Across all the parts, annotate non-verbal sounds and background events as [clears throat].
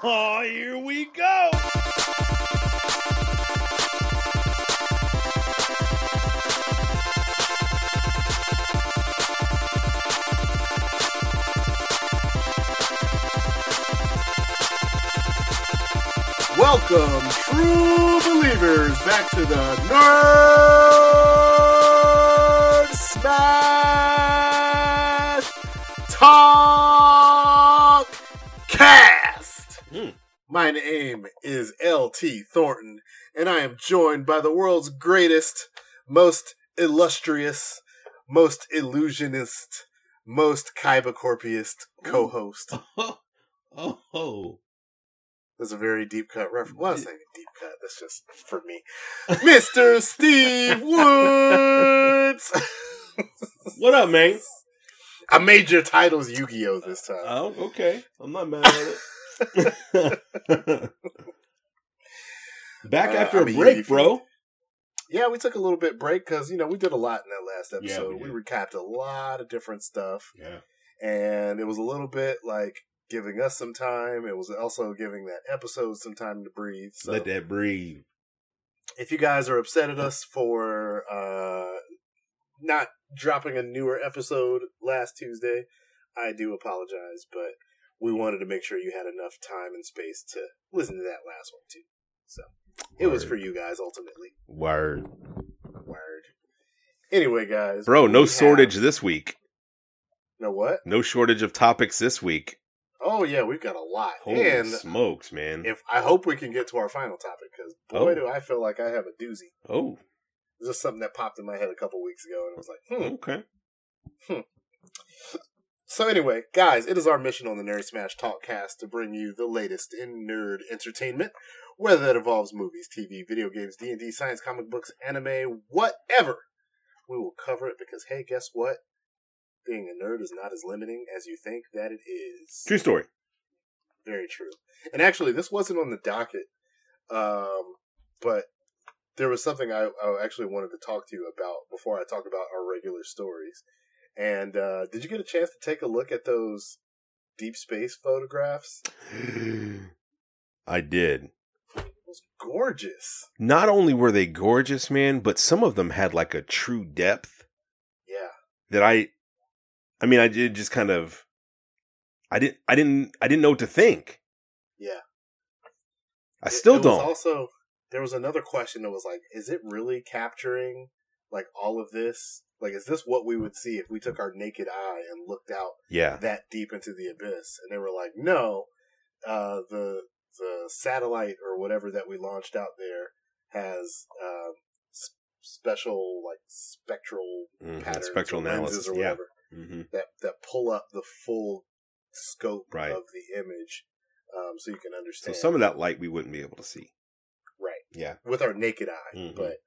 Oh, here we go. Welcome, true believers, back to the Nerd Smash Talk Cast. Hmm. My name is LT Thornton, and I am joined by the world's greatest, most illustrious, most illusionist, most kybercorpiest co-host. Oh, [laughs] oh. That's a very deep cut reference. Well, I was saying a deep cut. That's just for me. Mr. [laughs] Steve Woods! [laughs] What up, man? I made your titles Yu Gi Oh! this time. Oh, okay. I'm not mad at it. [laughs] Back Uh, after I'm a break, bro. yeah, we took a little bit break because, you know, we did a lot in that last Yeah, episode. we we, recapped a lot of different stuff, Yeah. and it was a little bit like giving us some time. It was also giving that episode some time to breathe. So. Let that breathe. if you guys are upset at us for uh not dropping a newer episode last Tuesday, I do apologize, but we wanted to make sure you had enough time and space to listen to that last one too. So it was for you guys ultimately. Word. Word. Anyway, guys, Bro, no we have- shortage this week. No what? No shortage of topics this week. Oh yeah, we've got a lot, Holy and smokes, man. if I hope we can get to our final topic because boy, Oh. do I feel like I have a doozy. oh, It's just something that popped in my head a couple weeks ago, and it was like, hmm, okay. So anyway, guys, it is our mission on the Nerd Smash Talkcast to bring you the latest in nerd entertainment, whether that involves movies, TV, video games, D&D, science, comic books, anime, whatever. We will cover it because hey, guess what? Being a nerd is not as limiting as you think that it is. True story. Very true. And actually, this wasn't on the docket, um, but there was something I, I actually wanted to talk to you about before I talk about our regular stories. And uh, did you get a chance to take a look at those deep space photographs? [gasps] I did. It was gorgeous. Not only were they gorgeous, man, but some of them had like a true depth Yeah. that I I mean, I did just kind of I didn't I didn't I didn't know what to think. Yeah. I still It- it don't. Also, there was another question that was like, is it really capturing like all of this? Like, is this what we would see if we took our naked eye and looked out yeah. that deep into the abyss? And they were like, no, uh, the the satellite or whatever that we launched out there has um, s- special like spectral Mhm. patterns, Spectral lenses analysis. or Yeah. whatever hmm that that pull up the full scope Right. of the image, um, so you can understand. So some of that light we wouldn't be able to see. Yeah. with our naked eye, Mhm. but.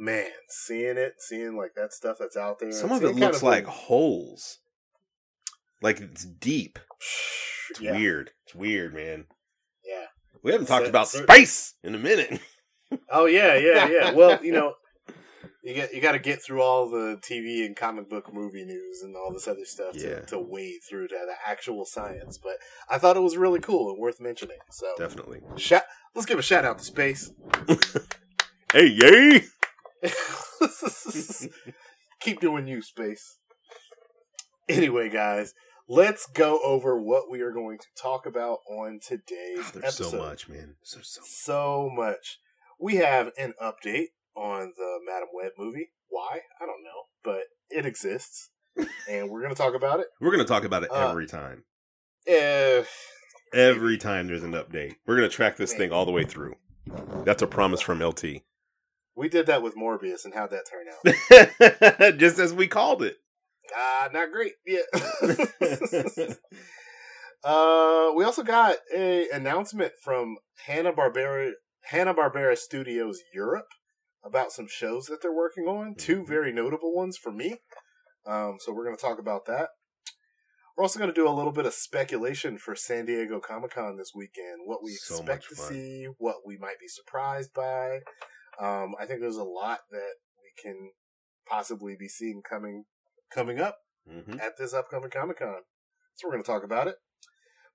Man, seeing it, seeing like that stuff that's out there. Some of it looks like holes. Like it's deep. [sighs] It's yeah, weird. It's weird, man. yeah. We haven't talked about space in a minute. Oh yeah, yeah, yeah. [laughs] Well, you know, you get you got to get through all the TV and comic book movie news and all this other stuff Yeah. to, to wade through to the actual science. But I thought it was really cool and worth mentioning. So, Definitely. shout, let's give a shout out to space. [laughs] Hey, yay! [laughs] Keep doing you, space. Anyway, guys, let's go over what we are going to talk about on today's There's episode. so much, man. So so. so much. We have an update on the Madame Web movie. Why? I don't know, but it exists, and we're going to talk about it. We're gonna talk about it Uh, every time. Uh, Every time there's an update, we're gonna track this thing all the way through. That's a promise from LT. we did that with Morbius, and how'd that turn out? [laughs] Just as we called it. Ah, not great. Yeah. [laughs] uh, we also got a announcement from Hanna Barbera Hanna Barbera Studios Europe about some shows that they're working on. Two Mhm. very notable ones for me. Um, so we're going to talk about that. We're also going to do a little bit of speculation for San Diego Comic Con this weekend. What we So expect to see, what we might be surprised by. Um, I think there's a lot that we can possibly be seeing coming coming up Mm-hmm. at this upcoming Comic Con. So we're going to talk about it.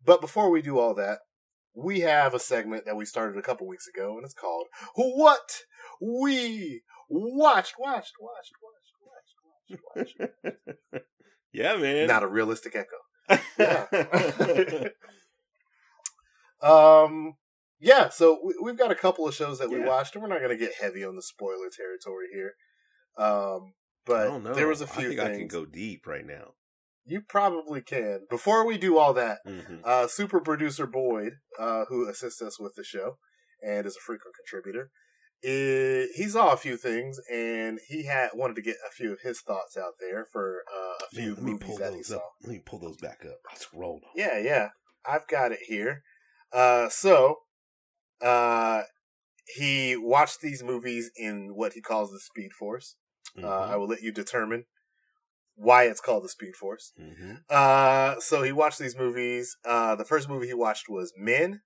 But before we do all that, we have a segment that we started a couple weeks ago, and it's called "What We Watched." Watched, watched, watched, watched, watched, watched. [laughs] yeah, man. Not a realistic echo. [laughs] Yeah. [laughs] um. Yeah, so we, we've got a couple of shows that we Yeah. watched, and we're not going to get heavy on the spoiler territory here. Um, but there was a I few think things I can go deep right now. you probably can. Before we do all that, Mm-hmm. uh, super producer Boyd, uh, who assists us with the show and is a frequent contributor, eh, he saw a few things and he had wanted to get a few of his thoughts out there for uh, a few Man, movies pull that he saw. up. Let me pull those back up. I scrolled. Yeah, yeah, I've got it here. Uh, so, uh, he watched these movies in what he calls the Speed Force. Uh, I will let you determine why it's called the Speed Force. mm-hmm. Uh, so he watched these movies. Uh, the first movie he watched was Men.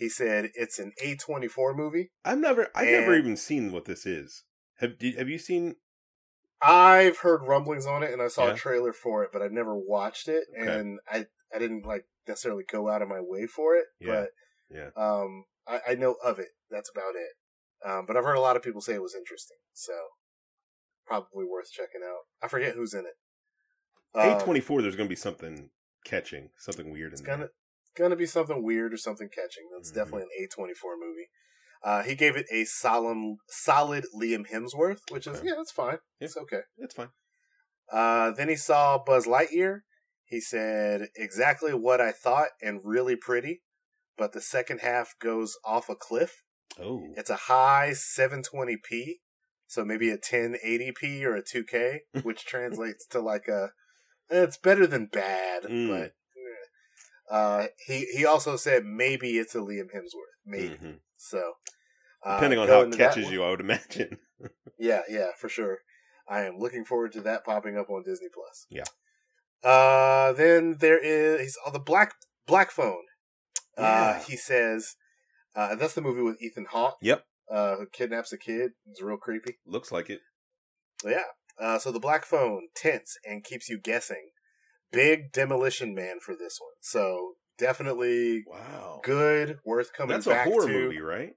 He said it's an A24 movie. I've never, I've never even seen what this is. Have did, Have you seen? I've heard rumblings on it and I saw Yeah. a trailer for it, but I never watched it Okay. and I, I didn't like necessarily go out of my way for it, Yeah. but, Yeah. um, I, I know of it. That's about it. Um, but I've heard a lot of people say it was interesting. So probably worth checking out. I forget who's in it. A Um, twenty four. There's going to be something catching, something weird It's in gonna there. Gonna be something weird or something catching. That's Mhm. definitely an A twenty four movie. Uh, he gave it a solemn, solid Liam Hemsworth, which is Okay. yeah, that's fine. Yeah. It's okay. It's fine. Uh, then he saw Buzz Lightyear. He said exactly what I thought and really pretty, but the second half goes off a cliff. Oh, It's a high 720p, so maybe a 1080p or a 2K, which [laughs] translates to like a. It's better than bad, Mm. but. Uh, he he also said maybe it's a Liam Hemsworth, maybe. Mhm. So uh, depending on how it catches you, I would imagine. [laughs] yeah, yeah, for sure. I am looking forward to that popping up on Disney Plus. Yeah. Uh, then there is he's on the black black phone. Uh, he says uh, that's the movie with Ethan Hawke. Yep. Uh, who kidnaps a kid. It's real creepy. Looks like it. Yeah. Uh, so the black phone tense and keeps you guessing. Big demolition man for this one. So definitely Wow. good, worth coming That's a horror to. movie, right?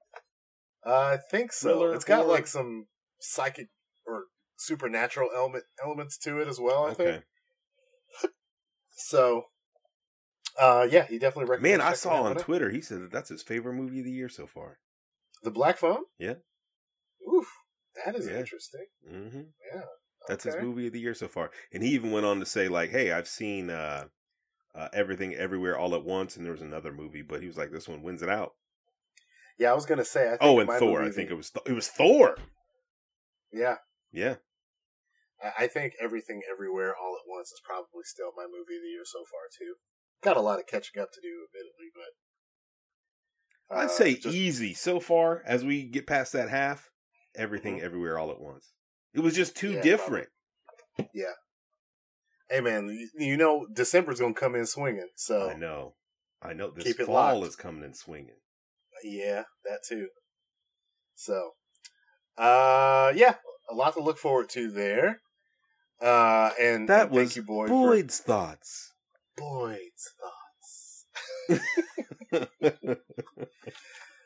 Uh, I think so. Thriller, it's got horror? like some psychic or supernatural element elements to it as well. I Okay. think so. Uh, yeah, he definitely recommends. Man, I saw on. Twitter he said that that's his favorite movie of the year so far. the Black Phone. Yeah. Oof, that is Yeah. interesting. hmm Yeah, That's okay. his movie of the year so far. And he even went on to say like, "Hey, I've seen uh, uh, everything everywhere all at once, and there was another movie, but he was like, this one wins it out." Yeah, I was gonna say. I think Oh, and Thor. I think it was Th- it was Thor. Yeah, Yeah. I I think everything everywhere all at once is probably still my movie of the year so far too. Got a lot of catching up to do, admittedly, but I'd uh, say just- easy so far as we get past that half. Everything Mhm. everywhere all at once. It was just too different. Yeah. Hey man, you, you know December's gonna come in swinging, so I know. I know. This fall locked. is coming and swinging. yeah, that too. So, uh, yeah, a lot to look forward to there. Uh, and That and was thank you, Boyd, Boyd's thoughts. Boyd's thoughts. [laughs] [laughs]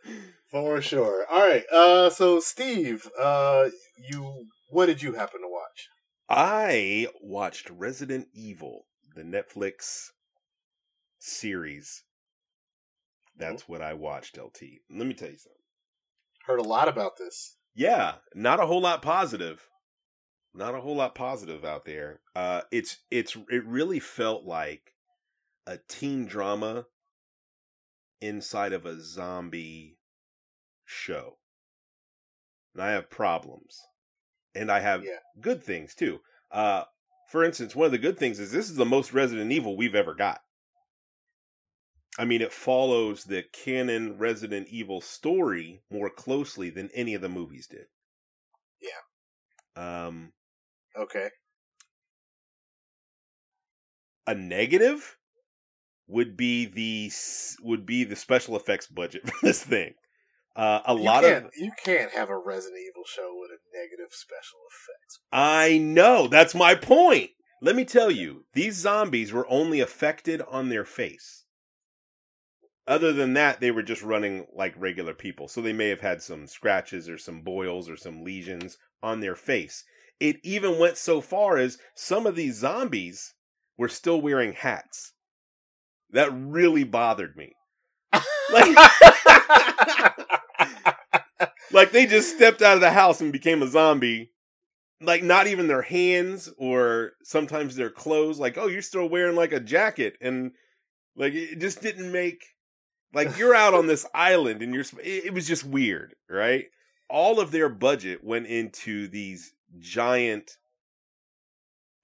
[laughs] For sure. All right. Uh, so Steve, uh, you, what did you happen to watch? I watched Resident Evil, the Netflix series. That's what I watched, LT. Let me tell you something. Heard a lot about this. Yeah, not a whole lot positive. Not a whole lot positive out there. Uh it's it's it really felt like a teen drama inside of a zombie show. And I have problems. And I have Yeah. good things too. Uh for instance, one of the good things is this is the most Resident Evil we've ever got. I mean, it follows the canon Resident Evil story more closely than any of the movies did. Yeah. Um, Okay. a negative would be the would be the special effects budget [laughs] for this thing. Uh, a You lot of you can't have a Resident Evil show with a negative special effects. I know that's my point. Let me tell you, these zombies were only affected on their face. Other than that, they were just running like regular people. So they may have had some scratches or some boils or some lesions on their face. It even went so far as some of these zombies were still wearing hats. That really bothered me. [laughs] Like, [laughs] like they just stepped out of the house and became a zombie. Like not even their hands or sometimes their clothes. Like, oh, you're still wearing like a jacket, and like it just didn't make. Like you're out on this [laughs] island and you're. It, it was just weird, right? All of their budget went into these giant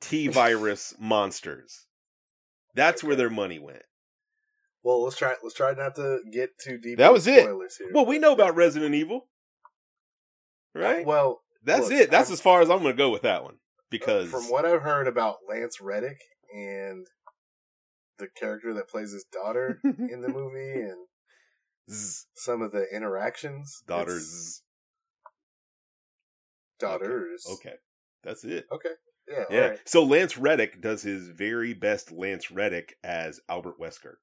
T virus [laughs] monsters. That's where their money went. well, let's try. Let's try not to get too deep. That was it. Here. Well, we know about Resident Evil, right? Well, That's look, it. That's I've- as far as I'm going to go with that one because from what I've heard about Lance Reddick and the character that plays his daughter [laughs] in the movie and Zzz, some of the interactions, daughters. daughters. Okay, that's it. Okay. Yeah. Yeah. All right. So Lance Reddick does his very best Lance Reddick as Albert Wesker.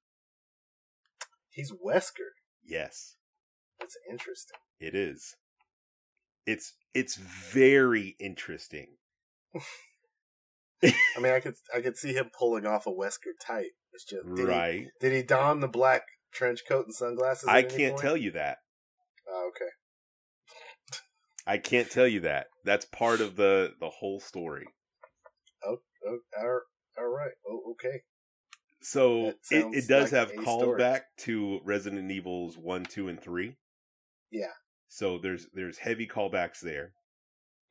He's Wesker. Yes, That's interesting. it is. It's it's very interesting. I mean, I could I could see him pulling off a Wesker type. It's just did right. He, did he don the black trench coat and sunglasses? I can't tell you that. Oh, okay. I can't tell you that. That's part of the the whole story. Oh, oh all all right. Oh, okay. So it, it does like have callback to Resident Evils one, two, and three. Yeah. So there's there's heavy callbacks there.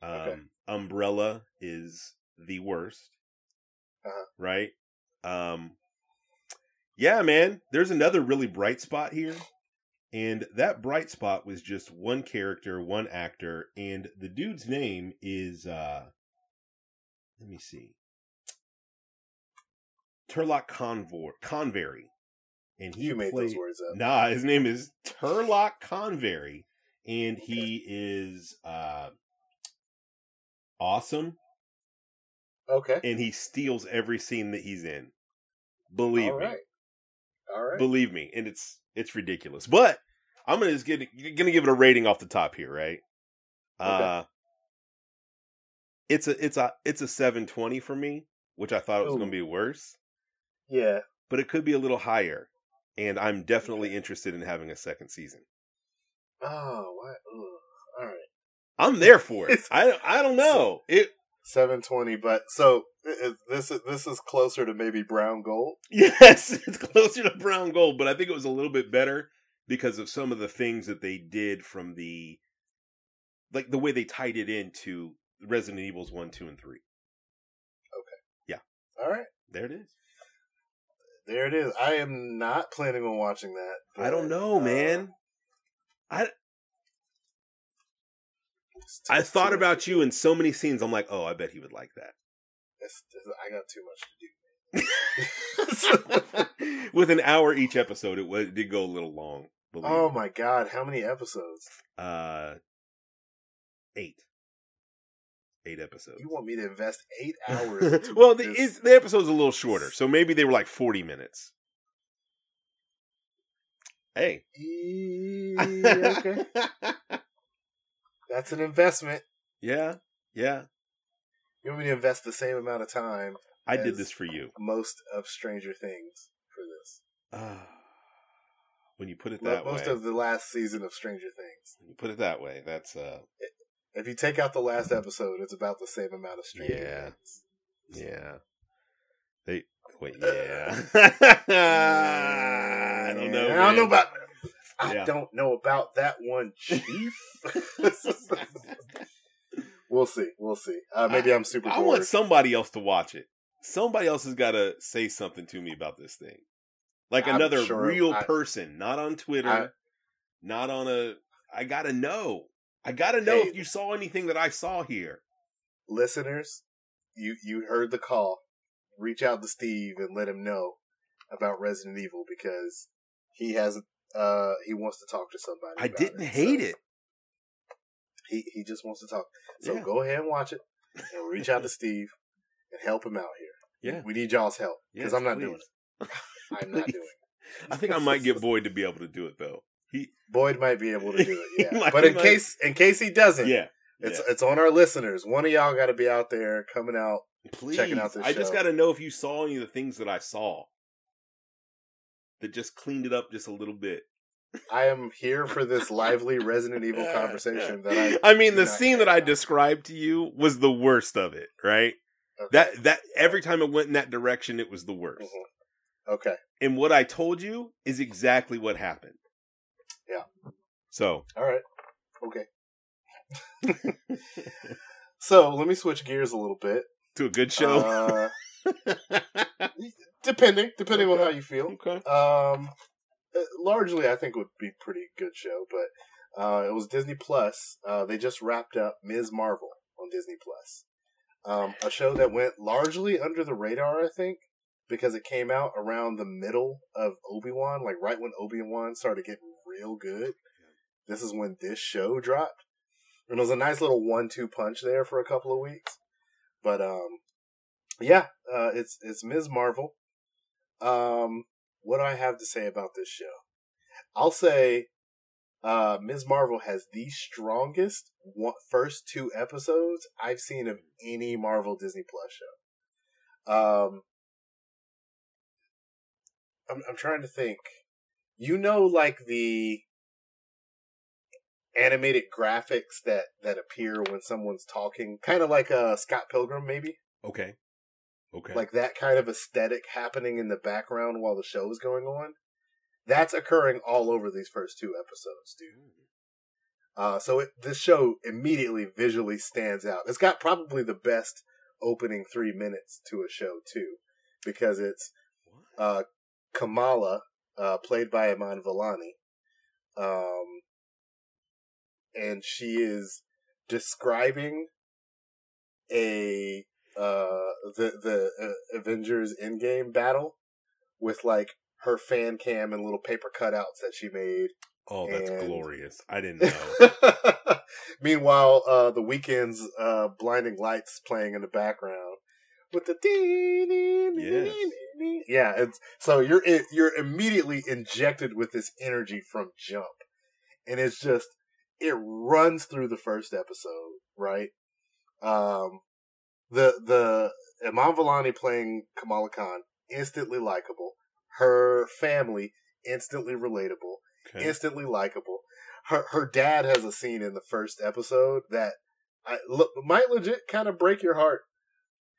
Um, Okay. Umbrella is the worst. Uh-huh. Right. Um. Yeah, man. There's another really bright spot here, and that bright spot was just one character, one actor, and the dude's name is. uh Let me see. Turlough Convor Convery, and he You made played, those words up. Nah, his name is Turlough Convery, and he is uh awesome, Okay. and he steals every scene that he's in. Believe All me, right. All right. believe me, and it's it's ridiculous. But I'm gonna just get gonna give it a rating off the top here, right? Uh it's a it's a it's a 720 for me, which I thought it was Ooh. gonna be worse. yeah. but it could be a little higher. And I'm definitely interested in having a second season. Oh, what? Ugh. All right. I'm there for it. [laughs] I I don't know. It Seven twenty, but so this is this is closer to maybe brown gold. [laughs] yes, it's closer to brown gold, but I think it was a little bit better because of some of the things that they did from the like the way they tied it into Resident Evils 1, 2 and 3. Okay. Yeah. All right. There it is. There it is. I am not planning on watching that. I don't but, know, uh, man. I I thought about you in so many scenes. I'm like, "Oh, I bet he would like that." I got too much to do. [laughs] With an hour each episode, it was it did go a little long. oh me. my god, how many episodes? Uh, eight, eight episodes. You want me to invest eight [laughs] hours? well, the, the episode's a little shorter, so maybe they were like forty minutes. Hey, okay. [laughs] That's an investment. yeah, yeah. You want me to invest the same amount of time I did this for you. most of Stranger Things for this. Ah, [sighs] when you put it that most way, most of the last season of Stranger Things. when you put it that way, that's uh, If you take out the last episode, it's about the same amount of Stranger Yeah. Things. yeah. They wait, yeah. [laughs] I don't know. I don't know about. I Yeah. don't know about that one, Chief. [laughs] we'll see. We'll see. Uh, maybe I, am super I bored. want somebody else to watch it. Somebody else has got to say something to me about this thing. Like I'm another sure real I- person, not on Twitter, I- not on a. I gotta know. I gotta know Hey. if you saw anything that I saw here. Listeners, you you heard the call. Reach out to Steve and let him know about Resident Evil because he has uh he wants to talk to somebody. I didn't it. hate So it. He he just wants to talk. So Yeah. go ahead and watch it and reach out to [laughs] Steve and help him out here. Yeah. We need y'all's help because Yes, I'm not [laughs] please. doing it. I'm not doing it. I think I might get [laughs] Boyd to be able to do it though. He, Boyd might be able to do it, yeah. But in like- case in case he doesn't, yeah, it's yeah. it's on our listeners. One of y'all got to be out there coming out. Please. checking out this I just got to know if you saw any of the things that I saw that just cleaned it up just a little bit. I am here for this lively Resident Evil conversation that I. [laughs] I mean, the scene that I described to you was the worst of it, right? Okay. That that every time it went in that direction, it was the worst. Mhm. Okay. And what I told you is exactly what happened. Yeah. So All right. Okay. [laughs] So let me switch gears a little bit. To a good show. Uh, [laughs] [laughs] depending, depending on how you feel. okay. Um, uh, largely, I think would be pretty good show, but uh, it was Disney Plus. Uh, they just wrapped up Ms. Marvel on Disney Plus, um, a show that went largely under the radar, I think, because it came out around the middle of Obi Wan, like right when Obi Wan started getting real good. This is when this show dropped, and it was a nice little one-two punch there for a couple of weeks. But um, yeah, uh, it's it's Ms. Marvel. Um, what do I have to say about this show? I'll say uh, Ms. Marvel has the strongest one, first two episodes I've seen of any Marvel Disney Plus show. Um, I'm, I'm trying to think. You know, like the animated graphics that that appear when someone's talking, kind of like uh, Scott Pilgrim, maybe Okay. Okay. like that kind of aesthetic happening in the background while the show is going on. That's occurring all over these first two episodes, dude. Uh, so it, this show immediately visually stands out. It's got probably the best opening three minutes to a show too, because it's uh, Kamala, uh, played by Iman Vellani, um, and she is describing a uh, the the uh, Avengers Endgame battle with like her fan cam and little paper cutouts that she made. oh, that's and- glorious. I didn't [laughs] know. Meanwhile, uh, the Weeknd's uh, blinding lights playing in the background with the dee, dee, dee, Yes. dee, dee. yeah. It's so you're you're immediately injected with this energy from jump, and it's just it runs through the first episode, right? Um, the the Iman Vellani playing Kamala Khan instantly likable. Her family instantly relatable Okay. instantly likable. Her her dad has a scene in the first episode that I look might legit kind of break your heart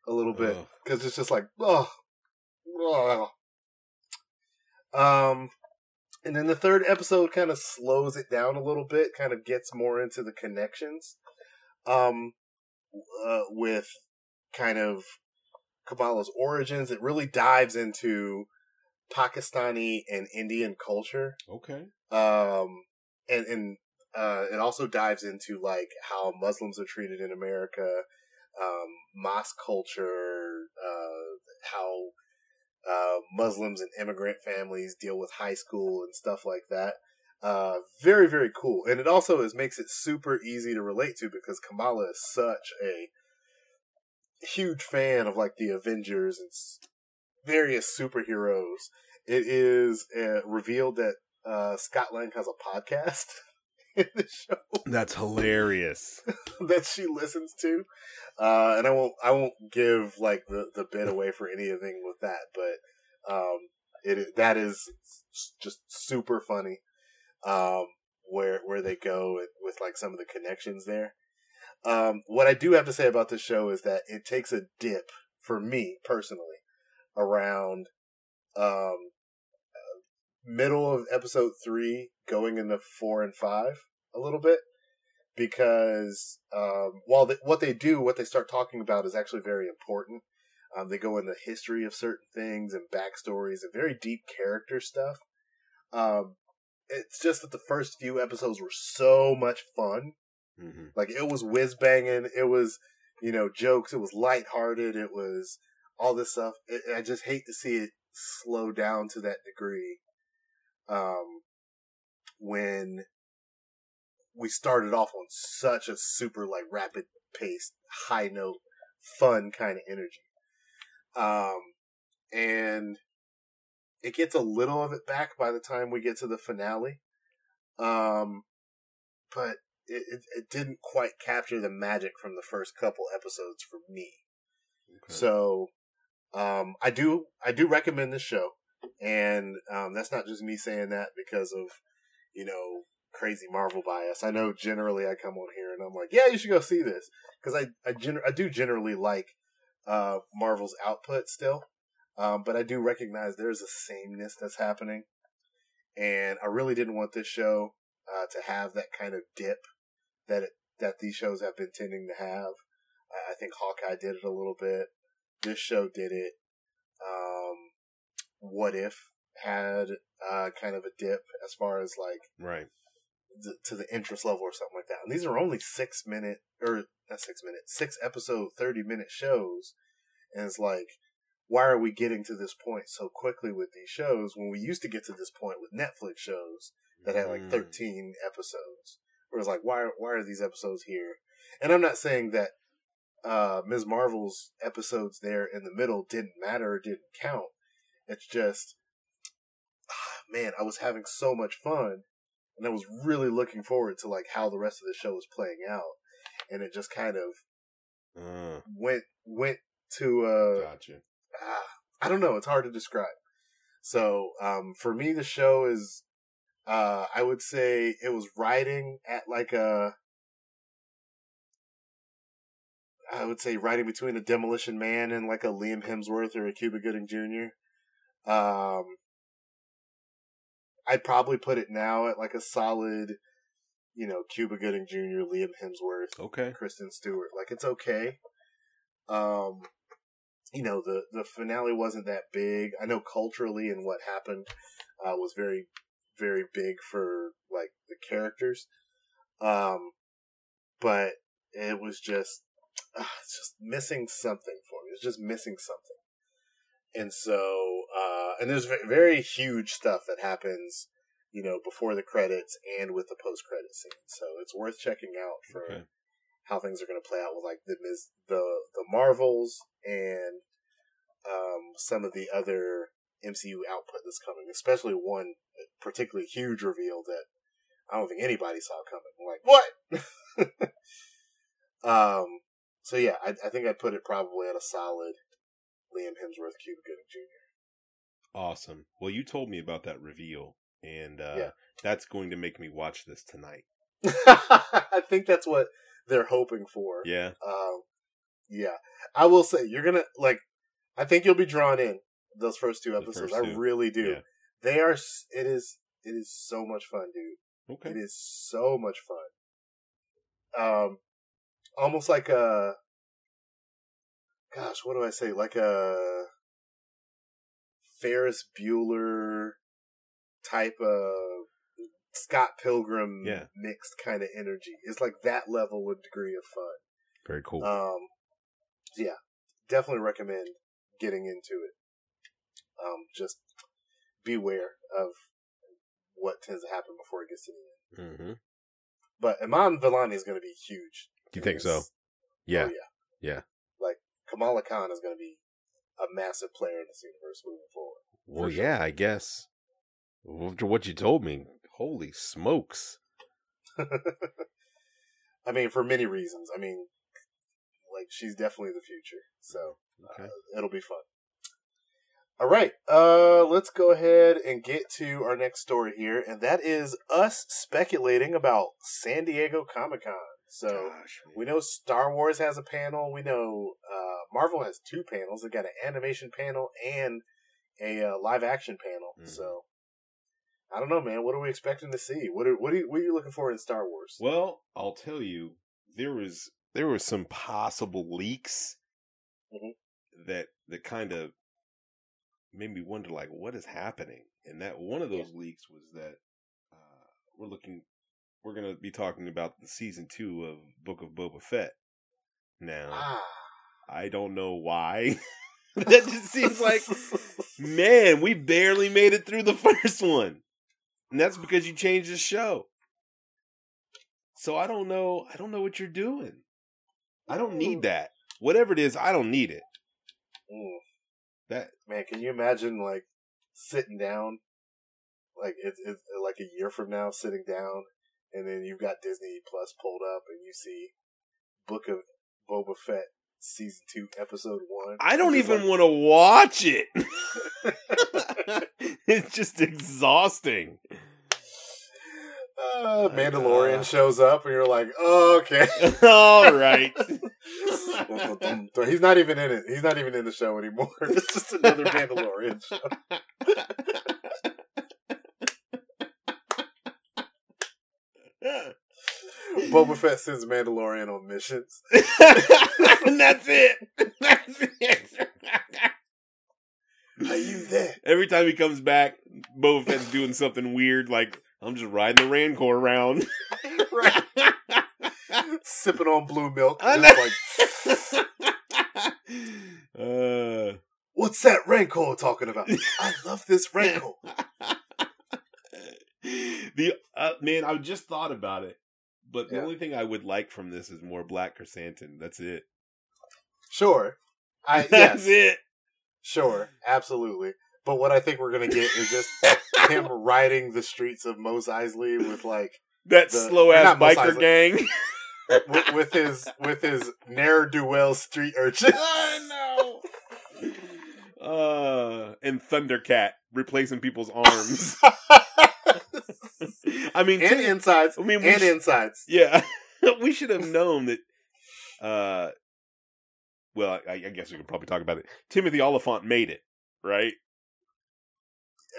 a little bit because it's just like oh, um, and then the third episode kind of slows it down a little bit, kind of gets more into the connections, um, uh, with kind of Kamala's origins. It really dives into Pakistani and Indian culture Okay. um and and uh it also dives into like how muslims are treated in america um mosque culture uh how uh muslims and immigrant families deal with high school and stuff like that. Uh very very cool. And it also is makes it super easy to relate to because kamala is such a huge fan of like the avengers and various superheroes. It is uh, revealed that uh, Scott Lang has a podcast [laughs] [laughs] in the show That's hilarious. [laughs] that she listens to, uh, and I won't I won't give like the the bit away for anything with that, but um, it that is just super funny. Um, where where they go with, with like some of the connections there. Um, what I do have to say about this show is that it takes a dip for me personally around um, middle of episode three, going in the four and five a little bit, because um, while they, what they do, what they start talking about is actually very important. Um, they go in the history of certain things and backstories and very deep character stuff. Um, it's just that the first few episodes were so much fun. hmm Like it was whiz banging. It was, you know, jokes. It was lighthearted. It was all this stuff. It, I just hate to see it slow down to that degree. Um, when we started off on such a super like rapid paced, high note, fun kind of energy. Um, and it gets a little of it back by the time we get to the finale. Um, but it, it, it didn't quite capture the magic from the first couple episodes for me. Okay. So, um, I do I do recommend this show, and um, that's not just me saying that because of you know crazy Marvel bias. I know generally I come on here and I'm like, yeah, you should go see this because I I, gener- I do generally like uh, Marvel's output still, um, but I do recognize there's a sameness that's happening, and I really didn't want this show uh, to have that kind of dip that it, that these shows have been tending to have. I, I think Hawkeye did it a little bit. This show did it. Um, what if had uh, kind of a dip as far as like right. the, to the interest level or something like that. And these are only six minute or not six minute, six episode, thirty minute shows, and it's like, why are we getting to this point so quickly with these shows when we used to get to this point with Netflix shows that had like Mm. thirteen episodes? Where it's like, why are why are these episodes here? And I'm not saying that uh Ms. Marvel's episodes there in the middle didn't matter or didn't count. It's just man, I was having so much fun and I was really looking forward to like how the rest of the show was playing out. And it just kind of Uh, went went to uh gotcha. ah, I don't know, it's hard to describe. So, um for me the show is uh I would say it was riding at like a I would say riding between a Demolition Man and like a Liam Hemsworth or a Cuba Gooding Jr. Um, I'd probably put it now at like a solid, you know, Cuba Gooding Jr., Liam Hemsworth, Okay. Kristen Stewart. Like it's okay. Um, you know, the the finale wasn't that big. I know culturally and what happened uh, was very very big for like the characters. Um, but it was just uh, it's just missing something for me. It's just missing something. And so, uh, and there's very huge stuff that happens, you know, before the credits and with the post credit scene. So it's worth checking out for Okay. how things are going to play out with like the the the Marvels and um, some of the other MCU output that's coming, especially one particularly huge reveal that I don't think anybody saw coming. I'm like, what? [laughs] um. So yeah, I, I think I'd put it probably at a solid Liam Hemsworth, Cuba Gooding Jr. Awesome. Well, you told me about that reveal, and uh, Yeah. that's going to make me watch this tonight. [laughs] I think that's what they're hoping for. Yeah. Um, yeah, I will say you're gonna like. I think you'll be drawn in those first two episodes. first I really do. Yeah. They are. It is. It is so much fun, dude. Okay. It is so much fun. Um, almost like a. Gosh, what do I say? Like a Ferris Bueller type of Scott Pilgrim Yeah. mixed kind of energy. It's like that level of degree of fun. Very cool. Um, yeah, definitely recommend getting into it. Um, just beware of what tends to happen before it gets to the end. hmm But Iman Vellani is going to be huge. Do you think so? Yeah. Oh, yeah. Yeah. Like Kamala Khan is going to be a massive player in this universe moving forward. Well, for sure. yeah, I guess. After what you told me, holy smokes! [laughs] I mean, for many reasons. I mean, like she's definitely the future. So Okay. uh, it'll be fun. All right, uh, let's go ahead and get to our next story here, and that is us speculating about San Diego Comic Con. So Gosh, we know Star Wars has a panel. We know uh, Marvel has two panels. They got an animation panel and a uh, live action panel. Mhm. So I don't know, man. What are we expecting to see? What are what are you, what are you looking for in Star Wars? Well, I'll tell you, there was there were some possible leaks Mhm. that that kind of made me wonder, like, what is happening? And that one of those leaks was that uh, we're looking, we're going to be talking about the season two of Book of Boba Fett. Now, Ah, I don't know why. [laughs] [laughs] that just seems like, man, we barely made it through the [laughs] first one, and that's because you changed the show. So I don't know. I don't know what you're doing. I don't need that. Whatever it is, I don't need it. Mm. That Man, can you imagine like sitting down, like it's, it's like a year from now, sitting down, and then you've got Disney Plus pulled up, and you see Book of Boba Fett season two, episode one. I don't even want to watch it. [laughs] it's just exhausting. uh, Mandalorian Uh. shows up, and you're like, oh, okay. [laughs] All right. [laughs] He's not even in it. He's not even in the show anymore. It's just another Mandalorian show. Boba Fett sends Mandalorian on missions. and [laughs] [laughs] that's it. That's it. Are you there? Every time he comes back, Boba Fett's doing something weird, like I'm just riding the Rancor around. [laughs] right. Sipping on blue milk. I Just know. like, uh, what's that Rancor talking about? I love this Rancor. the uh, man, I just thought about it, but the Yeah. only thing I would like from this is more Black Chrysanthemum. That's it. Sure. I [laughs] That's yes. it. Sure. Absolutely. But what I think we're gonna get is just him [laughs] riding the streets of Mos Eisley with like That The- slow ass biker gang. with, with his with his ne'er do well street urchin. [laughs] oh no. Uh, and Thundercat replacing people's arms. [laughs] I mean, and Tim- insides. I mean, and sh- insides. yeah, [laughs] we should have [laughs] known that. Uh, well, I, I guess we could probably talk about it. Timothy Olyphant made it, right?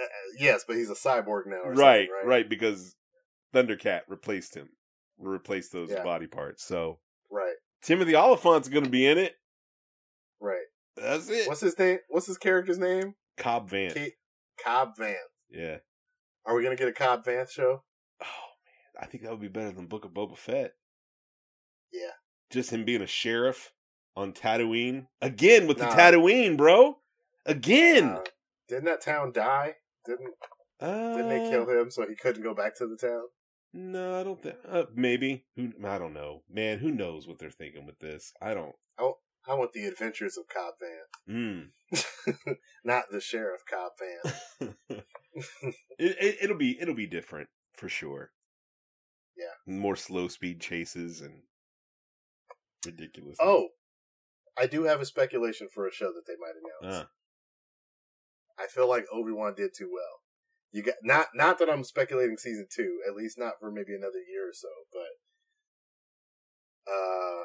Uh, yes, but he's a cyborg now. Or Right, right, right, because Thundercat replaced him, replaced those Yeah. body parts. So Right, Timothy Olyphant's going to be in it. right. That's it. What's his name? What's his character's name? Cobb Vanth? Kate Cobb Vanth. Yeah. Are we gonna get a Cobb Vanth show? Oh man, I think that would be better than Book of Boba Fett. Yeah. Just him being a sheriff on Tatooine again with Nah. the Tatooine, bro. Again. Uh, didn't that town die? Didn't Uh, didn't they kill him so he couldn't go back to the town? No, I don't think. Uh, maybe. Who? I don't know, man. Who knows what they're thinking with this? I don't. I want the adventures of Cobb Vanth, Mm. [laughs] not the sheriff Cobb Vanth. [laughs] it, it, it'll be it'll be different for sure. Yeah. More slow speed chases and ridiculous. Oh, I do have a speculation for a show that they might announce. Uh, I feel like Obi Wan did too well. You got not not that I'm speculating season two, at least not for maybe another year or so, but uh,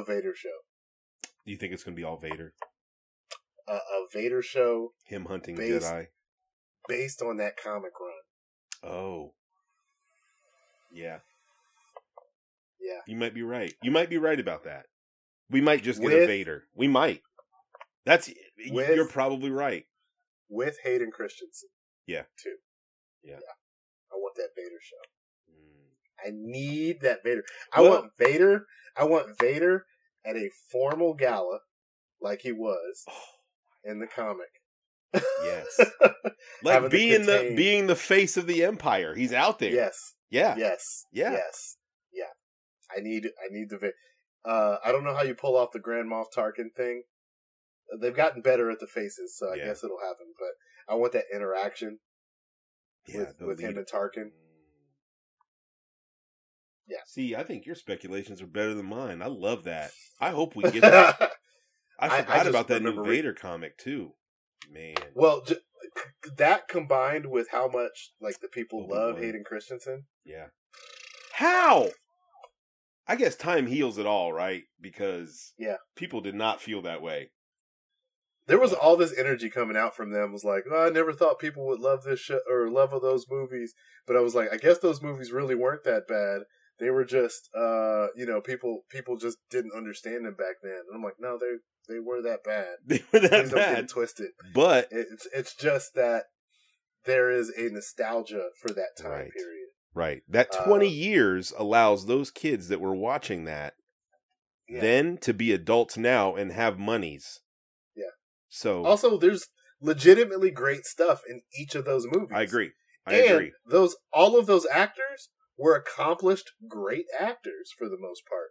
a Vader show, do you think it's gonna be all Vader? a, a Vader show Him hunting Based- Jedi. Based on that comic run. Oh. Yeah. Yeah, You might be right. You might be right about that. We might just get a Vader. We might. That's With- you're probably right. with Hayden Christensen. Yeah. too. Yeah. yeah. I want that Vader show. Mm. I need that Vader. I Well- want Vader. I want Vader at a formal gala, like he was in the comic. Yes. [laughs] Like being the being the face of the empire. He's out there. yes. Yeah. Yes. Yeah. Yes. Yeah. I need. I need the. Uh, I don't know how you pull off the Grand Moff Tarkin thing. They've gotten better at the faces, so I Yeah. guess it'll happen. But I want that interaction Yeah, with, with him and Tarkin. Yeah. See, I think your speculations are better than mine. I love that. I hope we get that. [laughs] I I- I forgot about that new remember re- comic too. Man. well, j- that combined with how much like the people Obi-Wan. love Hayden Christensen. Yeah. How? I guess time heals it all, right? Because Yeah. people did not feel that way. There was all this energy coming out from them. It was like, oh, I never thought people would love this shit or love of those movies. But I was like, I guess those movies really weren't that bad. They were just, uh, you know, people people just didn't understand them back then. And I'm like, no, they they were that bad. [laughs] They were that Please don't get bad. twisted. But It's it's just that there is a nostalgia for that time Right. period. right, that 20 Uh, years allows those kids that were watching that Yeah. then to be adults now and have monies. Yeah. So Also, there's legitimately great stuff in each of those movies. I agree. I and agree. those all of those actors were accomplished great actors for the most part.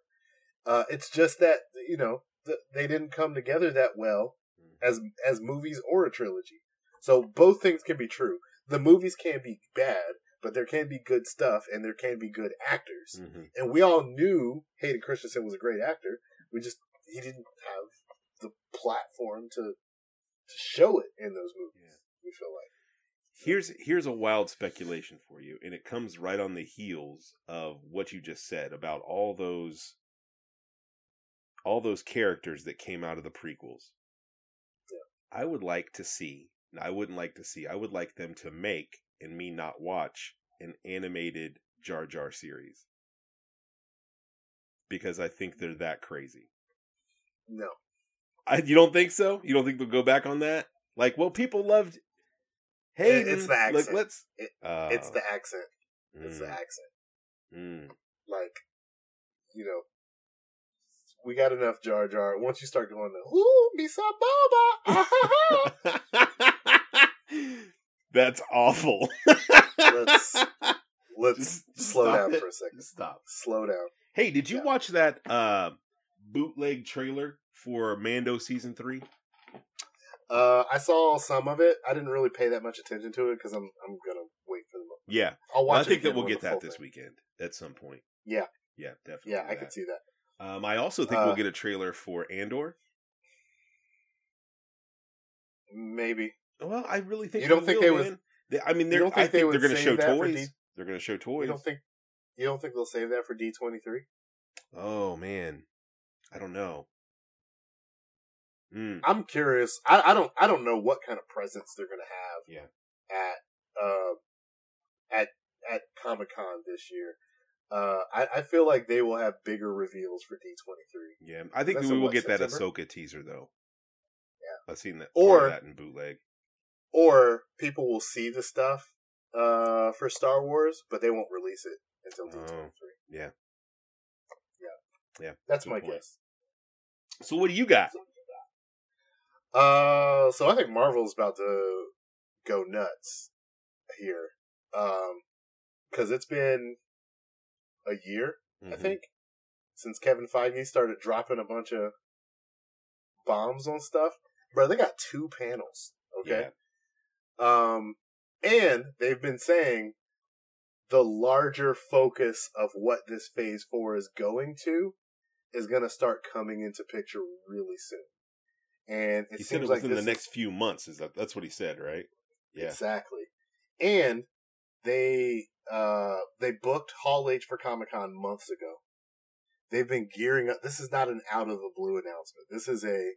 Uh, it's just that you know th- they didn't come together that well as as movies or a trilogy. So both things can be true. The movies can be bad, but there can be good stuff and there can be good actors. hmm And we all knew Hayden Christensen was a great actor. We just he didn't have the platform to to show it in those movies. Yeah. We feel like Here's here's a wild speculation for you, and it comes right on the heels of what you just said about all those all those characters that came out of the prequels. I would like to see. I wouldn't like to see. I would like them to make and me not watch an animated Jar Jar series because I think they're that crazy. no. I, you don't think so? You don't think they'll go back on that? Like, well, people loved. Hey, it's the accent. Like, let's. It- uh, It's the accent. It's the mm, accent. mm. Like you know. We got enough Jar Jar. Once you start going, to, ooh, Misa Boba. [laughs] That's awful. Let's- let's Just slow down it. for a second. Stop. Slow down. Hey, did you Yeah. watch that uh, bootleg trailer for Mando season three? Uh, I saw some of it. I didn't really pay that much attention to it because I'm I'm gonna wait for the. mo- Yeah, I'll Well, watch. I think that we'll get that this thing. weekend at some point. Yeah. yeah, definitely. Yeah, I that. can see that. Um, I also think Uh, we'll get a trailer for Andor. Maybe Well, I really think You don't think they would- They- I mean, they're. don't I think they think they're going to show save that for toys. D- they're going to show toys. you don't think you don't think they'll save that for D twenty three. Oh man, I don't know. Mm. I'm curious. I, I don't I don't know what kind of presents they're gonna have. Yeah. At uh, at at Comic Con this year. Uh, I, I feel like they will have bigger reveals for D twenty three. Yeah, I think we will what, get that September? Ahsoka teaser though. Yeah. I've seen that. Or- that in bootleg. Or people will see the stuff uh for Star Wars, but they won't release it until D twenty three. Oh, yeah. Yeah. Yeah, That's my point. guess. So what do you got? Uh, so I think Marvel's about to go nuts here. Um, because it's been a year, I Mhm. think, since Kevin Feige started dropping a bunch of bombs on stuff. Bro, they got two panels. Okay. Um, and they've been saying the larger focus of what this phase four is going to is going to start coming into picture really soon. And it He said seems it like within this the is- next few months. Is that that's what he said, right? Yeah. Exactly. And they uh they booked Hall H for Comic Con months ago. They've been gearing up. This is not an out of the blue announcement. This is a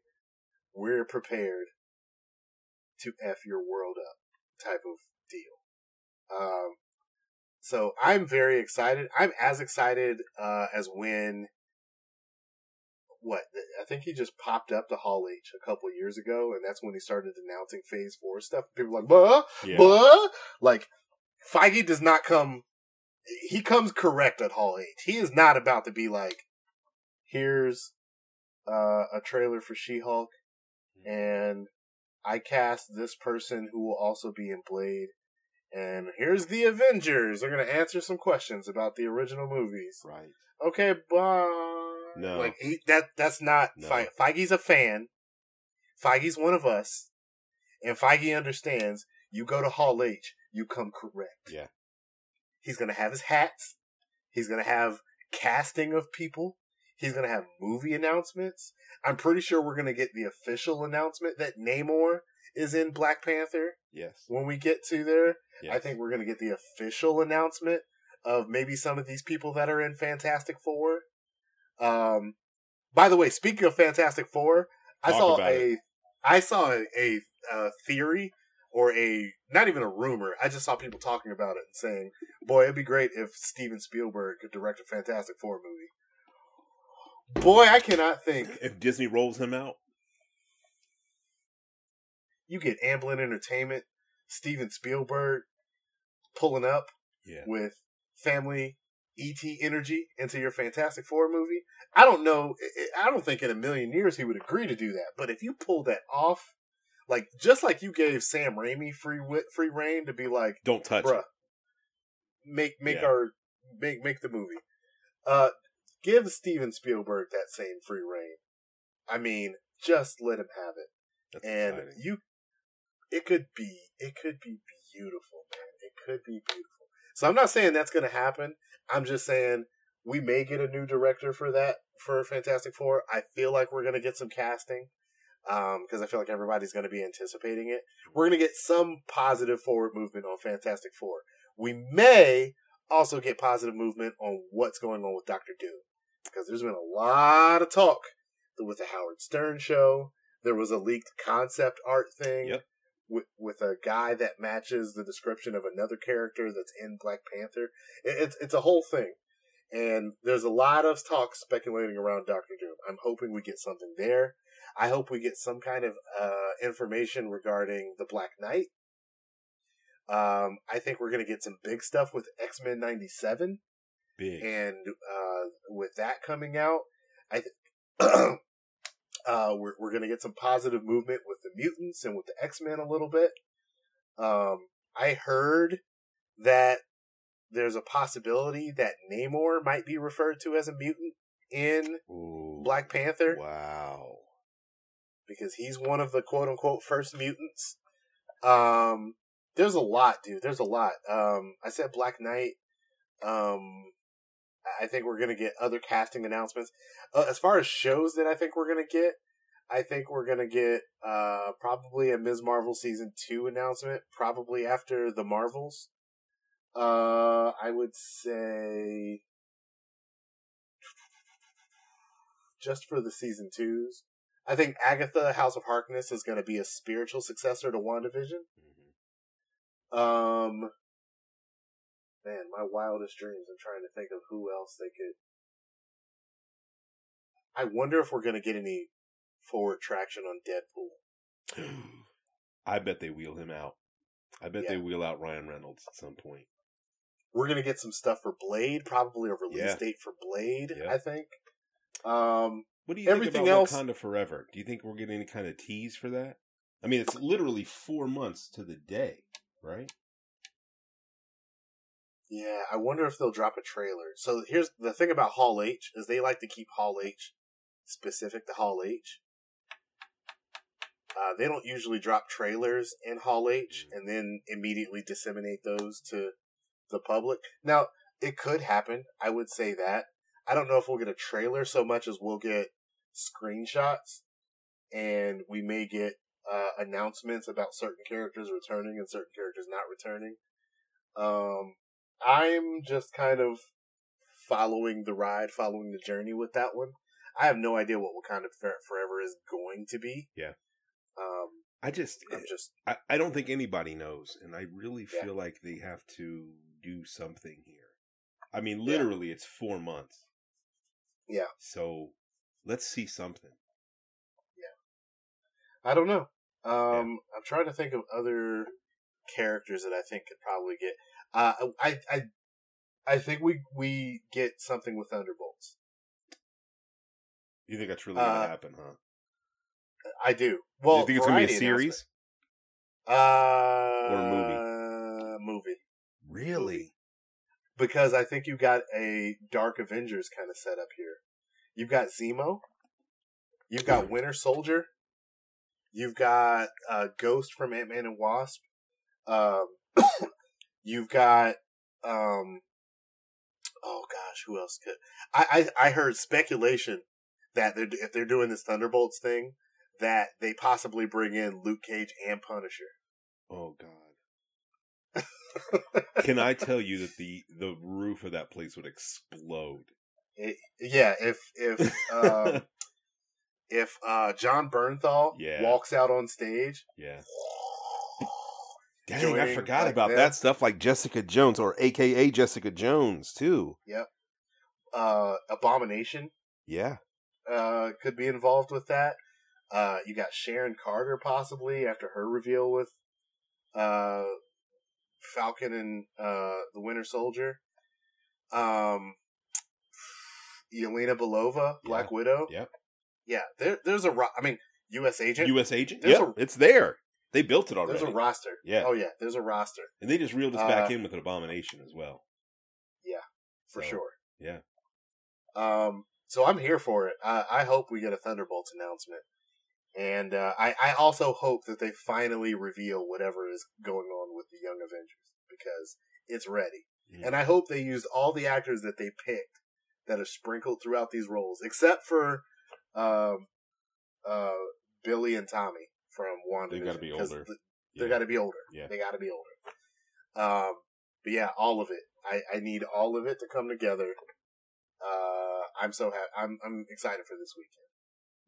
we're prepared to F your world up type of deal. Um so I'm very excited. I'm as excited uh as when what I think he just popped up to Hall H a couple years ago, and that's when he started announcing Phase Four stuff. People like, "Buh, Yeah. buh," like Feige does not come. He comes correct at Hall H. He is not about to be like, "Here's uh, a trailer for She Hulk, and I cast this person who will also be in Blade." And here's the Avengers. They're gonna answer some questions about the original movies Right. okay, bye. No. like he, that. That's not No. Fe- Feige's a fan. Feige's one of us, and Feige understands. You go to Hall H, you come correct. Yeah. He's gonna have his hats. He's gonna have casting of people. He's gonna have movie announcements. I'm pretty sure we're gonna get the official announcement that Namor is in Black Panther Yes. when we get to there. yes. I think we're going to get the official announcement of maybe some of these people that are in Fantastic Four. Um, by the way, speaking of Fantastic Four, I saw a, I saw a, a, theory or a not even a rumor. I just saw people talking about it and saying, "Boy, it'd be great if Steven Spielberg could direct a Fantastic Four movie." Boy, I cannot think. [laughs] if Disney rolls him out, You get Amblin Entertainment, Steven Spielberg pulling up yeah. with family ET energy into your Fantastic Four movie. I don't know. I- don't think in a million years he would agree to do that. But if you pull that off, like just like you gave Sam Raimi free free reign to be like, Don't touch bruh, it. make make Yeah. our make make the movie. Uh, give Steven Spielberg that same free reign. I mean, just let him have it. That's and exciting. you it could be it could be beautiful man it could be beautiful so i'm not saying that's going to happen. I'm just saying we may get a new director for that for fantastic four. I feel like we're going to get some casting um, because i feel like everybody's going to be anticipating it. We're going to get some positive forward movement on fantastic four. We may also get positive movement on what's going on with dr doom because there's been a lot of talk with the howard stern show. There was a leaked concept art thing. Yep. With with a guy that matches the description of another character that's in Black Panther. It, it's it's a whole thing, and there's a lot of talk speculating around Doctor Doom. I'm hoping we get something there. I hope we get some kind of uh, information regarding the Black Knight. Um, I think we're gonna get some big stuff with X Men '97 Big. and uh, with that coming out, I th- [clears throat] uh, we're we're gonna get some positive movement with the mutants and with the X Men a little bit. Um, I heard that there's a possibility that Namor might be referred to as a mutant in Ooh. Black Panther Wow. because he's one of the quote unquote first mutants. Um, there's a lot, dude. There's a lot. Um, I said Black Knight. Um, I think we're gonna get other casting announcements. Uh, as far as shows that I think we're gonna get, I think we're gonna get uh probably a Ms. Marvel season two announcement, probably after the Marvels. Uh, I would say just for the season twos. I think Agatha House of Harkness is going to be a spiritual successor to WandaVision. Mhm. Um, man, my wildest dreams. I'm trying to think of who else they could. I wonder if we're going to get any forward traction on Deadpool. [clears throat] I bet they wheel him out. I bet they wheel out Ryan Reynolds at some point. We're going to get some stuff for Blade, probably a release Yeah. date for Blade. Yeah. I think. Um, What do you Everything think about else- Wakanda Forever? Do you think we're getting any kind of tease for that? I mean, it's literally four months to the day, right? Yeah, I wonder if they'll drop a trailer. So here's the thing about Hall H is they like to keep Hall H specific to Hall H. Uh, they don't usually drop trailers in Hall H and then immediately disseminate those to the public. Now, it could happen. I would say that. I don't know if we'll get a trailer so much as we'll get screenshots and we may get uh, announcements about certain characters returning and certain characters not returning. Um, I'm just kind of following the ride, following the journey with that one. I have no idea what Wakanda For- Forever is going to be. Yeah. Um, I just, I'm just I, I don't think anybody knows, and I really Yeah. feel like they have to do something here. I mean, literally, it's four months. Yeah. So let's see something. Yeah. I don't know. Um, I'm trying to think of other characters that I think could probably get. Uh, I I I think we we get something with Thunderbolts. You think that's really going Uh, to happen, huh? I do. Well, you think it's going to be a series? Uh, a movie? Movie. Really? because I think you got a Dark Avengers kind of setup here. You've got Zemo, you've got Winter Soldier, you've got uh, Ghost from Ant Man and Wasp, um, you've got um, oh gosh, who else could? I I, I heard speculation that they're, if they're doing this Thunderbolts thing, that they possibly bring in Luke Cage and Punisher. Oh God. [laughs] Can I tell you that the the roof of that place would explode? It- yeah, if if um, [laughs] if uh, Jon Bernthal Yeah. walks out on stage, Yeah. Dang, I forgot like, about them. that stuff like Jessica Jones or AKA Jessica Jones too. uh, Abomination Yeah. uh, could be involved with that. Uh, you got Sharon Carter possibly after her reveal with uh, Falcon and uh, the Winter Soldier. Um, Yelena Belova, Black Widow. Yep. Yeah, there, there's a. Ro- I mean, U.S. Agent. U.S. agent. There's Yep, a- it's there. They built it already, there's a roster. Yeah. Oh yeah, there's a roster and they just reeled us back Uh, in with an abomination as well. Yeah, for So, sure. Yeah. Um, so I'm here for it. I, I hope we get a Thunderbolts announcement. And uh, I, I also hope that they finally reveal whatever is going on with the Young Avengers because it's ready. Mm. And I hope they used all the actors that they picked that are sprinkled throughout these roles, except for um, uh, Billy and Tommy from Wanda. They've gotta be older. They Yeah. got to be older. Yeah. They got to be older. Um, but yeah, all of it. I, I need all of it to come together. Uh, I'm so happy. I'm I'm excited for this weekend.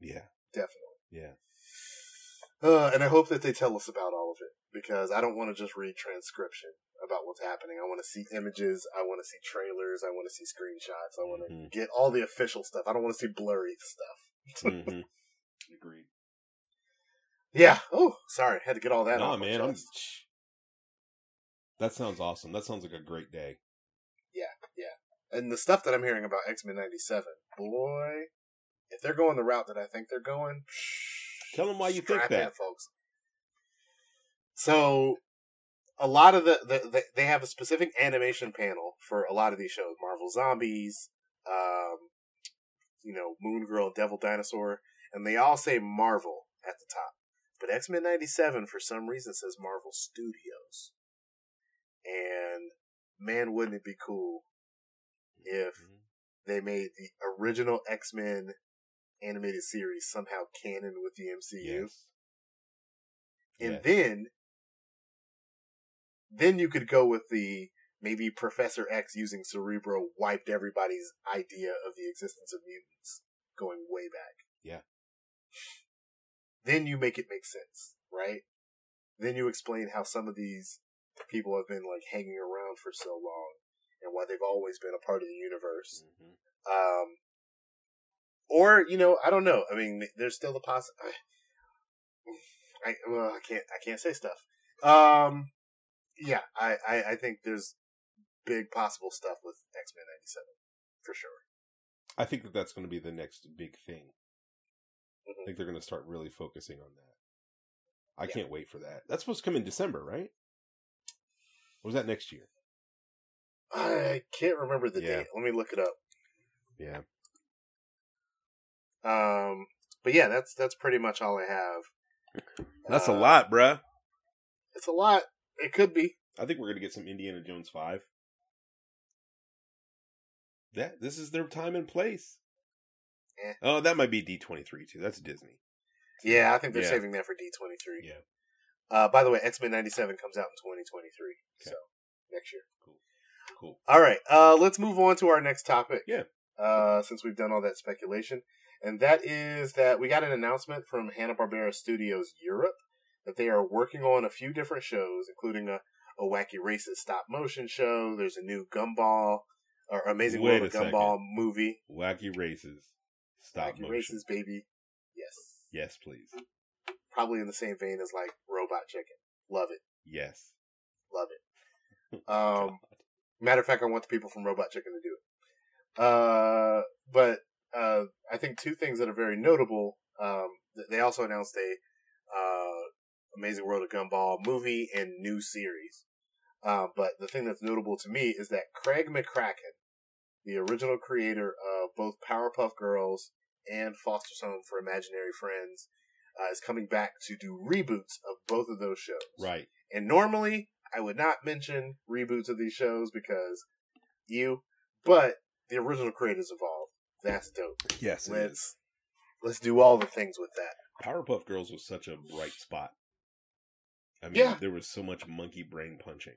Yeah. Definitely. Yeah. Uh, and I hope that they tell us about all of it because I don't want to just read transcription about what's happening. I want to see images. I want to see trailers. I want to see screenshots. I want to Mhm. get all the official stuff. I don't want to see blurry stuff. hmm [laughs] Agreed. Yeah. Oh, sorry. Had to get all that Nah, man. I'm, that sounds awesome. That sounds like a great day. Yeah, yeah. And the stuff that I'm hearing about X Men '97, boy, if they're going the route that I think they're going, Tell them why you think strap that. folks. So, a lot of the, the, the they have a specific animation panel for a lot of these shows: Marvel Zombies, um, you know, Moon Girl, Devil Dinosaur, and they all say Marvel at the top. But X Men '97, for some reason, says Marvel Studios. And man, wouldn't it be cool if Mhm. they made the original X Men animated series somehow canon with the MCU, Yes. and Yes. then then you could go with the maybe Professor X using Cerebro wiped everybody's idea of the existence of mutants going way back. Yeah. Then you make it make sense, right? Then you explain how some of these people have been like hanging around for so long and why they've always been a part of the universe. Mhm. Um, or you know, I don't know. I mean, there's still the poss. I, I well, I can't. I can't say stuff. Um, yeah, I, I, I think there's big possible stuff with X Men '97 for sure. I think that that's going to be the next big thing. I Mhm. think they're going to start really focusing on that. I Yeah. can't wait for that. That's supposed to come in December, right? Or was that next year? I can't remember the Yeah. date. Let me look it up. Yeah. Um, but yeah, that's that's pretty much all I have. That's a Uh, lot, bruh. It's a lot. It could be. I think we're going to get some Indiana Jones 5. That this is their time and place. Eh. Oh, that might be D23 too. That's Disney. Yeah, I think they're Yeah. saving that for D23. Yeah. Uh, by the way, X Men '97 comes out in 2023, Okay. so next year. Cool. Cool. All right, uh, let's move on to our next topic. Yeah. Uh, since we've done all that speculation, and that is that we got an announcement from Hanna Barbera Studios Europe that they are working on a few different shows, including a, a wacky races stop motion show. There's a new Gumball or Amazing Wait World of second. Gumball movie. Wacky races. Stop wacky motion. races, baby. Yes. Yes, please. Probably in the same vein as like Robot Chicken. Love it. Yes. Love it. [laughs] Um, Matter of fact, I want the people from Robot Chicken to do it. Uh, but uh, I think two things that are very notable. Um, th- they also announced a uh, Amazing World of Gumball movie and new series. Uh, but the thing that's notable to me is that Craig McCracken, the original creator of both Powerpuff Girls and Foster's Home for Imaginary Friends, uh, is coming back to do reboots of both of those shows. Right. And normally I would not mention reboots of these shows because you, but the original creators involved. That's dope. Yes. Let's let's do all the things with that. Powerpuff Girls was such a bright spot. I mean, Yeah. there was so much monkey brain punching.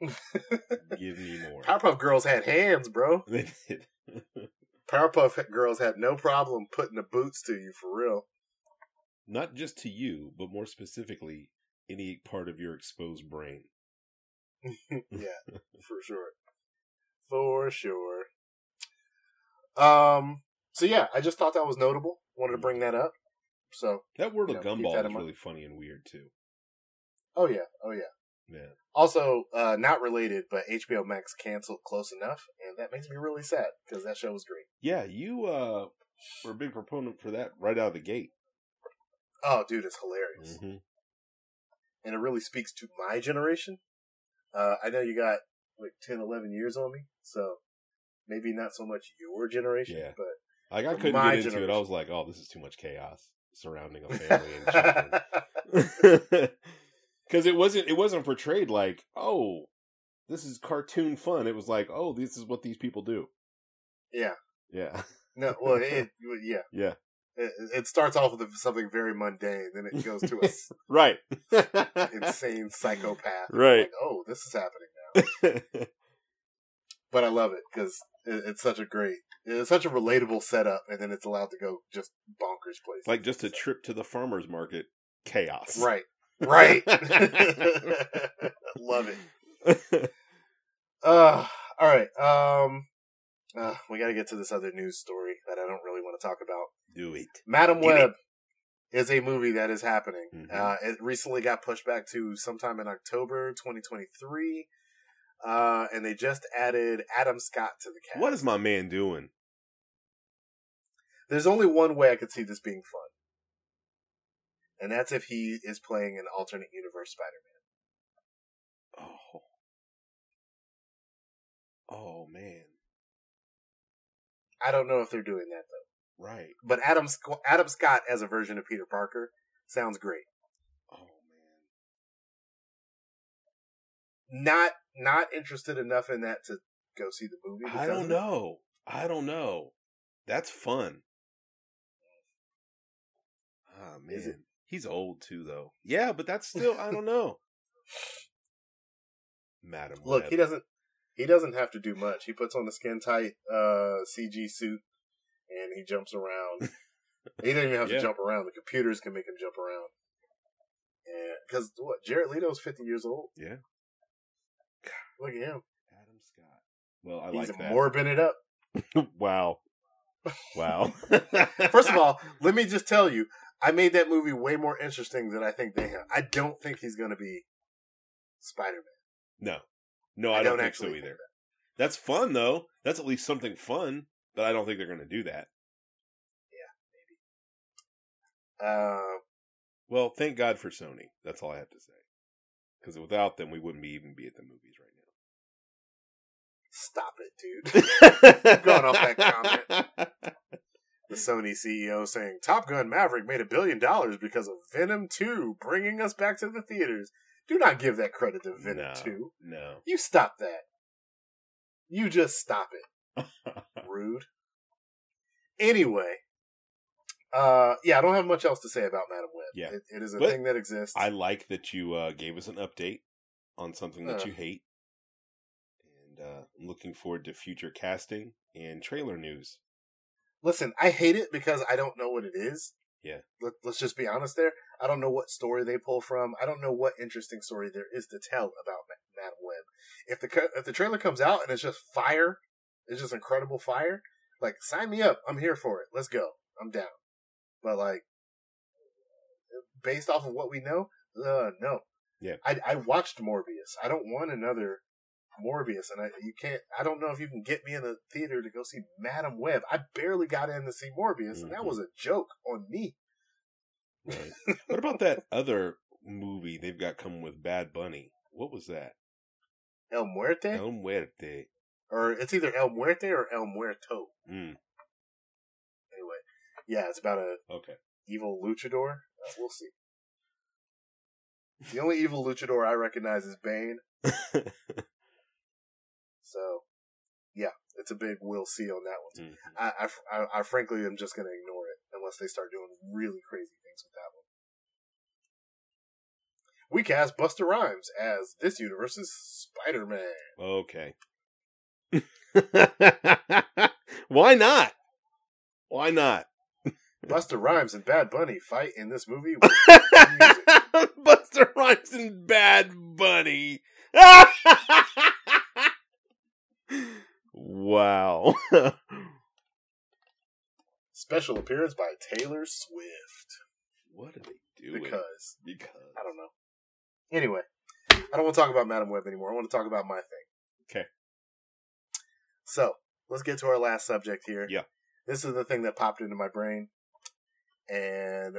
[laughs] Give me more. Powerpuff Girls had hands, bro. [laughs] They did. [laughs] Powerpuff Girls had no problem putting the boots to you for real. Not just to you, but more specifically, any part of your exposed brain. [laughs] [laughs] yeah, for sure. For sure. Um so yeah, I just thought that was notable. Wanted to bring that up. So That Yeah, of keep Gumball that is really funny and weird too. oh yeah, oh yeah. Yeah. Also, uh, not related, but HBO Max canceled Close Enough, and that makes me really sad because that show was great. Yeah, you uh were a big proponent for that right out of the gate. Oh, dude, it's hilarious, hmm and it really speaks to my generation. Uh, I know you got like 10, 11 years on me, so maybe not so much your generation, Yeah. but Like I couldn't my get into it. I was like, "Oh, this is too much chaos." surrounding a family and children. [laughs] [laughs] [laughs] Because it wasn't it wasn't portrayed like oh this is cartoon fun. It was like oh this is what these people do. yeah. Yeah, [laughs] No, well, it, yeah. yeah, It, it starts off with something very mundane, then it goes to a [laughs] right, [laughs] insane psychopath. Right. Like, oh, this is happening now. But I love it because it, it's such a great, it's such a relatable setup, and then it's allowed to go just bonkers places. like just a trip to the farmers market chaos. right, right. [laughs] love it. Uh, all right. Um, uh, we got to get to this other news story that I don't really want to talk about. Do it. Madame Web is a movie that is happening. Mhm. Uh, it recently got pushed back to sometime in October 2023. Uh, and they just added Adam Scott to the cast. What is my man doing? There's only one way I could see this being fun. And that's if he is playing an alternate universe Spider-Man. Oh. Oh man. I don't know if they're doing that though. Right. But Adam Sc- Adam Scott as a version of Peter Parker sounds great. Oh man. Not not interested enough in that to go see the movie. I don't know. I don't know. That's fun. Ah man. Is it? He's old too though. Yeah, but that's still I don't know. [laughs] Madame Look, Web. he doesn't he doesn't have to do much. He puts on a skin tight uh CG suit and he jumps around. [laughs] he doesn't even have Yeah. to jump around. The computers can make him jump around. And because what Jared Leto's fifty years old. Yeah. Look at him. Adam Scott. Well, I He's like that. morbing it up. [laughs] wow. Wow. First of all, let me just tell you, I made that movie way more interesting than I think they have. I don't think he's going to be Spider Man. no. No, I, I don't, don't think so think either. That's fun though. That's at least something fun, but I don't think they're going to do that. Yeah, maybe. Uh, Well, thank God for Sony. That's all I have to say. Because without them, we wouldn't be even be at the movies right now. stop it, dude. [laughs] Going off that comment. [laughs] the Sony CEO saying Top Gun Maverick made a billion dollars because of Venom 2 bringing us back to the theaters. Do not give that credit to Venom No. 2. No. You stop that. You just stop it. [laughs] Rude. Anyway, uh, yeah, I don't have much else to say about Madame Web. Yeah. It, it is a But thing that exists. I like that you uh, gave us an update on something that Uh. you hate. And uh, I'm looking forward to future casting and trailer news. Listen, I hate it because I don't know what it is. Yeah. Let, let's just be honest there. I don't know what story they pull from. I don't know what interesting story there is to tell about Ma- Madame Web. If the if the trailer comes out and it's just fire, it's just incredible fire. Like sign me up. I'm here for it. Let's go. I'm down. But like, based off of what we know, uh, no. Yeah. I I watched Morbius. I don't want another Morbius, and I you can't. I don't know if you can get me in the theater to go see Madame Web. I barely got in to see Morbius, and that Mhm. was a joke on me. Right. what about that other movie they've got coming with Bad Bunny? What was that? El Muerte, El Muerte. or it's either El Muerte or El Muerto. Mm, Anyway, yeah, it's about a okay. evil luchador. Uh, we'll see. The only evil luchador I recognize is Bane. [laughs] So, yeah, it's a big we'll see on that one. Mhm. I, I, I, I frankly am just going to ignore it unless they start doing really crazy things with that one. We cast Busta Rhymes as this universe's Spider Man. Okay. [laughs] Why not? Why not? Busta Rhymes and Bad Bunny fight in this movie. [laughs] Busta Rhymes and Bad Bunny. [laughs] wow. Special appearance by Taylor Swift. what are they doing? Because, because I don't know. Anyway, I don't want to talk about Madame Web anymore. I want to talk about my thing. Okay. So, let's get to our last subject here. Yeah. This is the thing that popped into my brain. And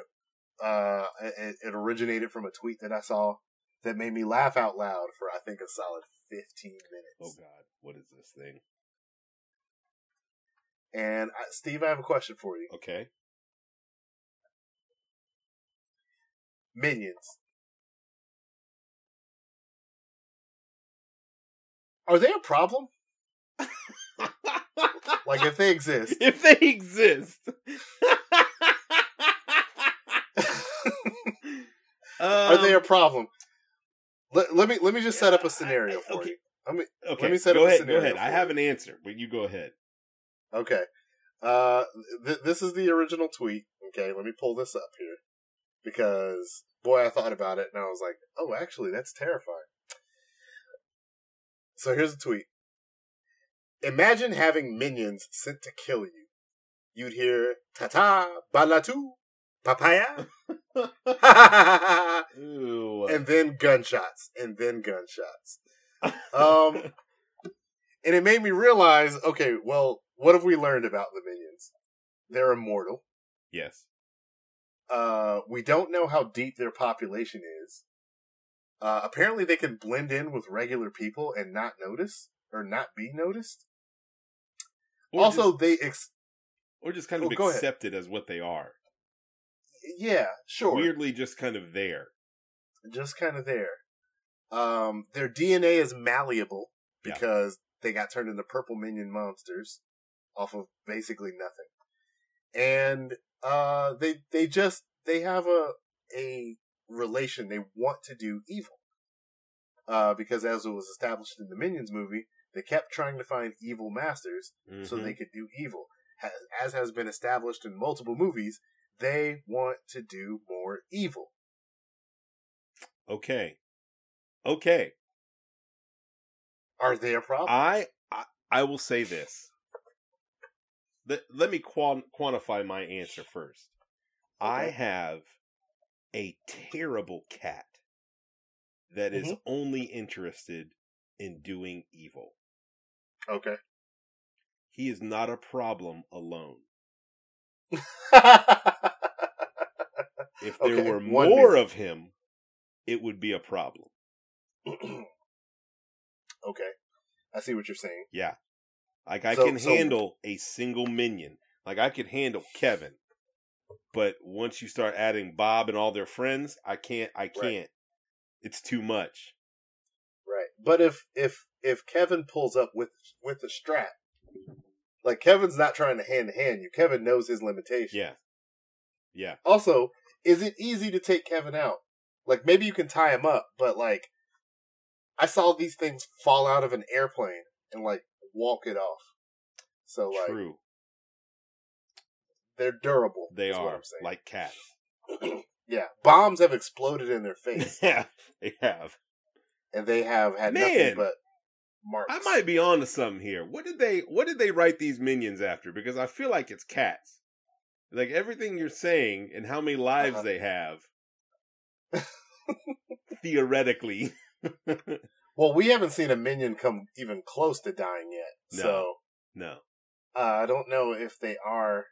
uh, it, it originated from a tweet that I saw that made me laugh out loud for, I think, a solid 15 minutes. Oh. God, what is this thing? And, I, Steve, I have a question for you. Okay. minions. Are they a problem? Like if they exist. [laughs] if they exist. [laughs] [laughs] Are they a Um, problem? Let, let me let me just set up a scenario for okay. you. Let me Okay, me set go up a ahead. Go scenario ahead. I have an answer, but you go ahead. Okay. Uh, th- this is the original tweet. Okay, let me pull this up here because boy, I thought about it and I was like, oh, actually, that's terrifying. So here's a tweet. Imagine having minions sent to kill you. You'd hear "Ta ta, balatu papaya," [laughs] [laughs] and then gunshots, and then gunshots. Um, [laughs] and it made me realize, okay, well, what have we learned about the minions? They're immortal. yes. Uh, we don't know how deep their population is. Uh, apparently, they can blend in with regular people and not notice or not be noticed. Or also, just, they ex- or just kind Oh, of go ahead. accept it as what they are. Yeah, sure, Weirdly, just kind of there. just kind of there. Um, their DNA is malleable Yeah. because they got turned into purple minion monsters off of basically nothing, and uh, they they just they have a a relation. They want to do evil. Uh, because as it was established in the Minions movie, they kept trying to find evil masters so Mhm. they could do evil. Has, as has been established in multiple movies, they want to do more evil. Okay. Okay. Are they a problem? I, I I will say this. Let, let me quan- quantify my answer first. I have a terrible cat that is Mhm. only interested in doing evil. okay. He is not a problem alone. If [laughs] there Okay, were more of him, it would be a problem. [clears throat] okay. I see what you're saying. Yeah. Like I So- can so- handle a single minion. Like I could handle Kevin. But once you start adding Bob and all their friends, I can't I can't. It's too much. Right. But if if if Kevin pulls up with with the strap, like Kevin's not trying to hand to hand you. Kevin knows his limitations. Yeah. Yeah. Also, is it easy to take Kevin out? Like maybe you can tie him up, but like I saw these things fall out of an airplane and like walk it off. So like True. they're durable. They are like cats. [clears throat] yeah, bombs have exploded in their [laughs] face, yeah, they have. and they have had nothing but marks. I might be on to something here. What did they what did they write these minions after? Because I feel like it's cats. Like everything you're saying and how many lives Uh-huh. they have. [laughs] theoretically. [laughs] Well, we haven't seen a minion come even close to dying yet, No. so no. uh, I don't know if they are.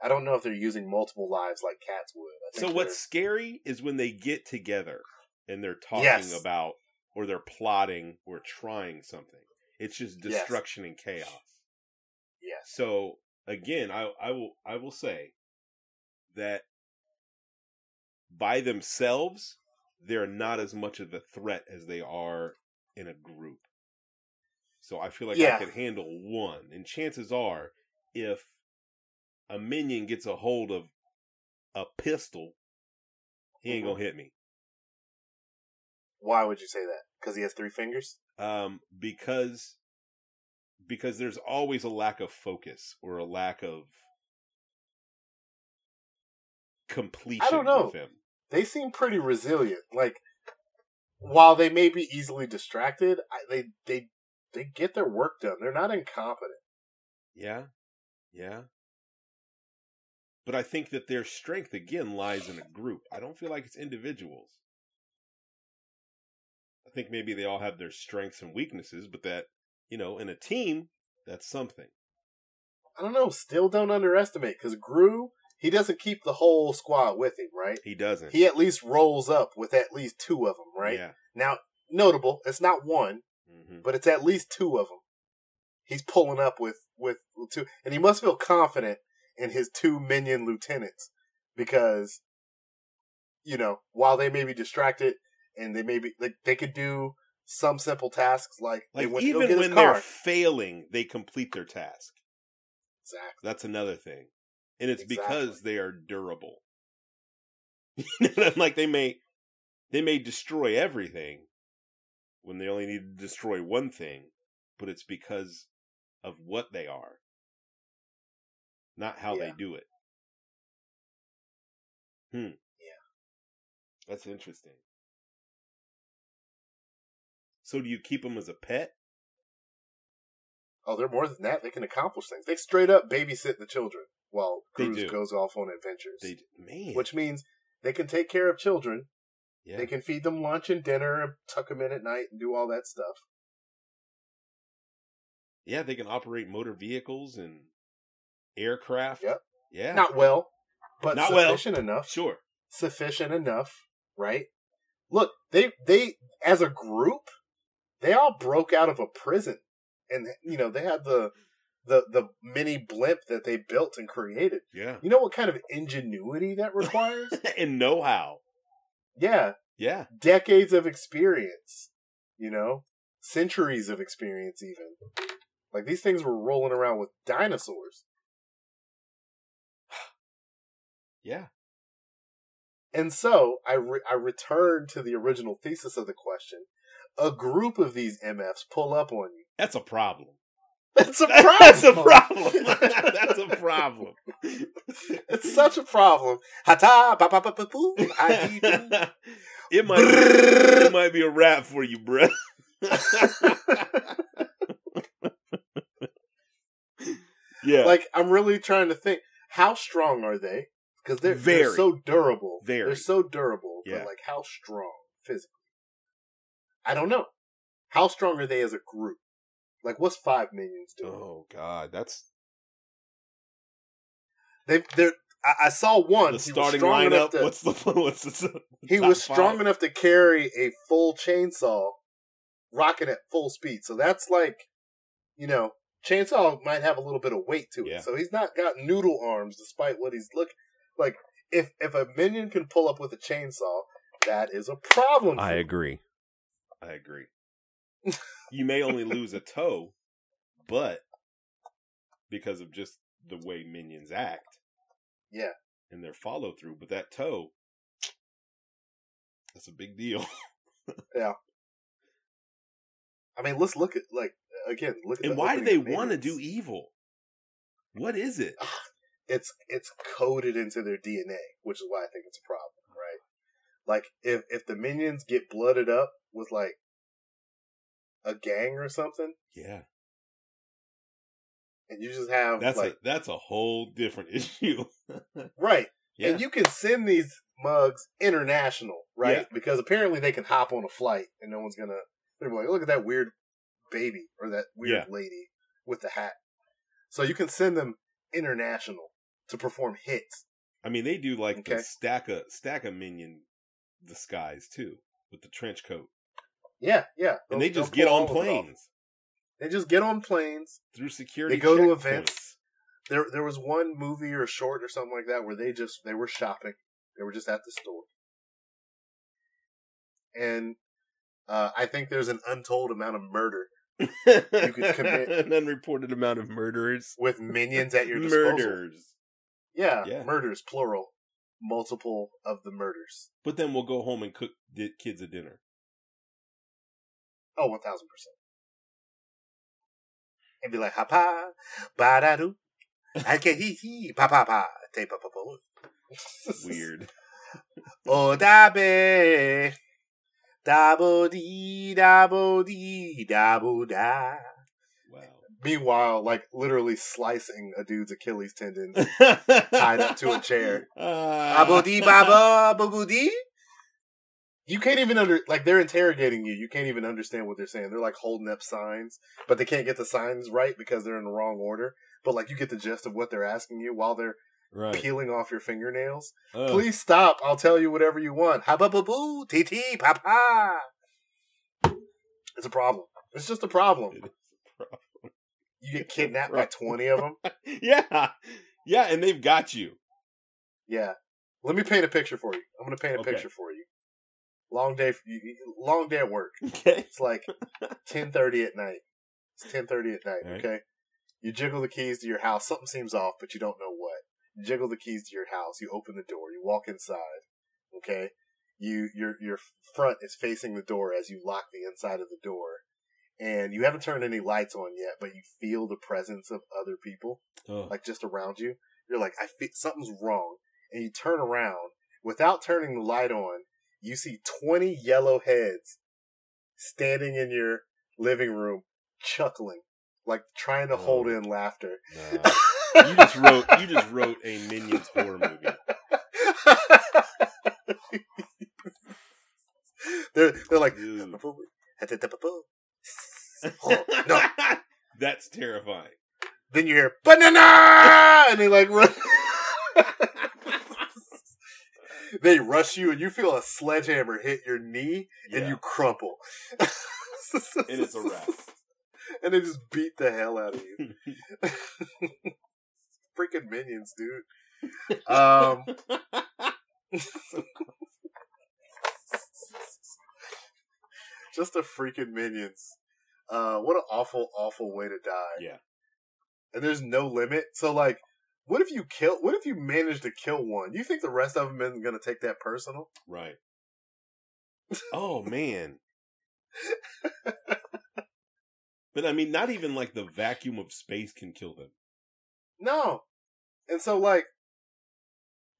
I don't know if they're using multiple lives like cats would. I So what's scary is when they get together and they're talking Yes. about or they're plotting or trying something. It's just Yes. destruction and chaos. yes, So again, I I will I will say that by themselves they're not as much of a threat as they are in a group. So I feel like I could handle one, and chances are, if a minion gets a hold of a pistol, he ain't Mhm. gonna hit me. Why would you say that? Because he has three fingers. um, because because there's always a lack of focus or a lack of completion I know. with him. They seem pretty resilient. Like while they may be easily distracted, I, they they they get their work done. They're not incompetent. Yeah, yeah. But I think that their strength again lies in a group. I don't feel like it's individuals. I think maybe they all have their strengths and weaknesses, but that you know, in a team, that's something. I don't know. Still don't underestimate because Gru he doesn't keep the whole squad with him, right? He doesn't. He at least rolls up with at least two of them, right? Yeah. Now, notable, it's not one, hmm but it's at least two of them. He's pulling up with with two, and he must feel confident in his two minion lieutenants because you know, while they may be distracted and they may be like they could do some simple tasks like, they went even get when they're failing, they complete their task. Exactly. That's another thing. And it's Exactly. because they are durable. [laughs] Like they may they may destroy everything when they only need to destroy one thing, but it's because of what they are. Not how they do it. Hmm. Yeah. That's interesting. So do you keep them as a pet? Oh, they're more than that. They can accomplish things. They straight up babysit the children while Gru's goes off on adventures. They man. which means they can take care of children. yeah. They can feed them lunch and dinner, and tuck them in at night, and do all that stuff. Yeah, they can operate motor vehicles and aircraft. Yep. Yeah. Not well, but Not well. sufficient enough. sure. Sufficient enough, right? Look, they they as a group, they all broke out of a prison, and you know they had the the the mini blimp that they built and created. Yeah. You know what kind of ingenuity that requires? [laughs] and know how. yeah, Yeah. decades of experience, you know, centuries of experience, even. Like these things were rolling around with dinosaurs. [sighs] Yeah. And so I, re- I returned to the original thesis of the question. A group of these MFs pull up on you. That's a problem. [laughs] [laughs] That's a problem. That's a problem. [laughs] That's a problem. it's such a problem. Hata, ba ba ba ba boo, it might be, it might be a rap for you, bruh. yeah. like I'm really trying to think. How strong are they? Because they're, they're so durable. Very. They're so durable. Yeah. But like how strong physically? I don't know. How strong are they as a group? Like what's five minions doing? oh God, that's They they're I, I saw one. the starting lineup. to, What's the [laughs] what's the? he was strong five? enough to carry a full chainsaw rocking at full speed. So that's like, you know, chainsaw might have a little bit of weight to it. Yeah. So he's not got noodle arms despite what he's look like. If if a minion can pull up with a chainsaw, that is a problem. I agree. I agree. you may only lose a [laughs] toe, but because of just the way minions act, Yeah. and their follow through, but that toe, that's a big deal. [laughs] Yeah. I mean, let's look at like again. Look at and why do they want to do evil? What is it? [sighs] it's it's coded into their DNA, which is why I think it's a problem? Like if if the minions get blooded up with like a gang or something, Yeah, and you just have that's like a that's a whole different [laughs] issue. right, yeah, and you can send these mugs international, right? Yeah. Because apparently they can hop on a flight and no one's gonna. They're like, look at that weird baby or that weird lady with the hat. So you can send them international to perform hits. I mean they do like the stack of stack of minion disguise too with the trench coat, Yeah, yeah. and they just get on all of it off. planes They just get on planes. through security. They go to events. There, there was one movie or short or something like that where they just they were shopping. They were just at the store, and uh, I think there's an untold amount of murder you could commit- [laughs] an unreported amount of murderers. with minions at your [laughs] disposal. Murders. Yeah, Yeah. murders plural, multiple of the murders. But then we'll go home and cook the kids a dinner. Oh, one thousand percent. And be like, ha pa, ba da do, I can hee hee, pa pa pa, te pa pa pa. [laughs] Weird. [laughs] Oh da be, da bo dee, da bo dee, da bo da. Wow. Meanwhile, like literally slicing a dude's Achilles tendon Tied up to a chair. Uh, Abo dee baba boo dee. You can't even under like they're interrogating you. You can't even understand what they're saying. They're like holding up signs, but they can't get the signs right because they're in the wrong order. But like you get the gist of what they're asking you while they're right. peeling off your fingernails. Uh, Please stop. I'll tell you whatever you want. Ha ba boo boo tee tee pa pa. It's a problem. It's just a problem. it is a problem. You get kidnapped by twenty of them. [laughs] yeah. Yeah, and they've got you. Yeah, Let me paint a picture for you. I'm gonna paint a Okay. picture for you. Long day, for you, you- long day at work. [laughs] Okay. It's like ten thirty at night. It's ten thirty at night. Alright. Okay. You jiggle the keys to your house. Something seems off, but you don't know what. You jiggle the keys to your house. You open the door. You walk inside. Okay. You your your front is facing the door as you lock the inside of the door, and you haven't turned any lights on yet, but you feel the presence of other people Oh, like just around you. You're like, I feel something's wrong, and you turn around without turning the light on. You see twenty yellow heads standing in your living room, chuckling, like trying to hold Oh. in laughter. nah. [laughs] you just wrote. You just wrote a Minions horror movie. [laughs] they're they're like, no. [laughs] That's terrifying. Then you hear banana, and they like run. [laughs] they rush you, and you feel a sledgehammer hit your knee, and Yeah. you crumple. and it's a wrap. [laughs] and they just beat the hell out of you. Freaking minions, dude. Um, just a freaking minions. Uh, what an awful, awful way to die. Yeah. And there's no limit. So, like, what if you kill? What if you manage to kill one? You think the rest of them isn't going to take that personal? Right. Oh man. [laughs] but I mean, not even like the vacuum of space can kill them. No. And so, like,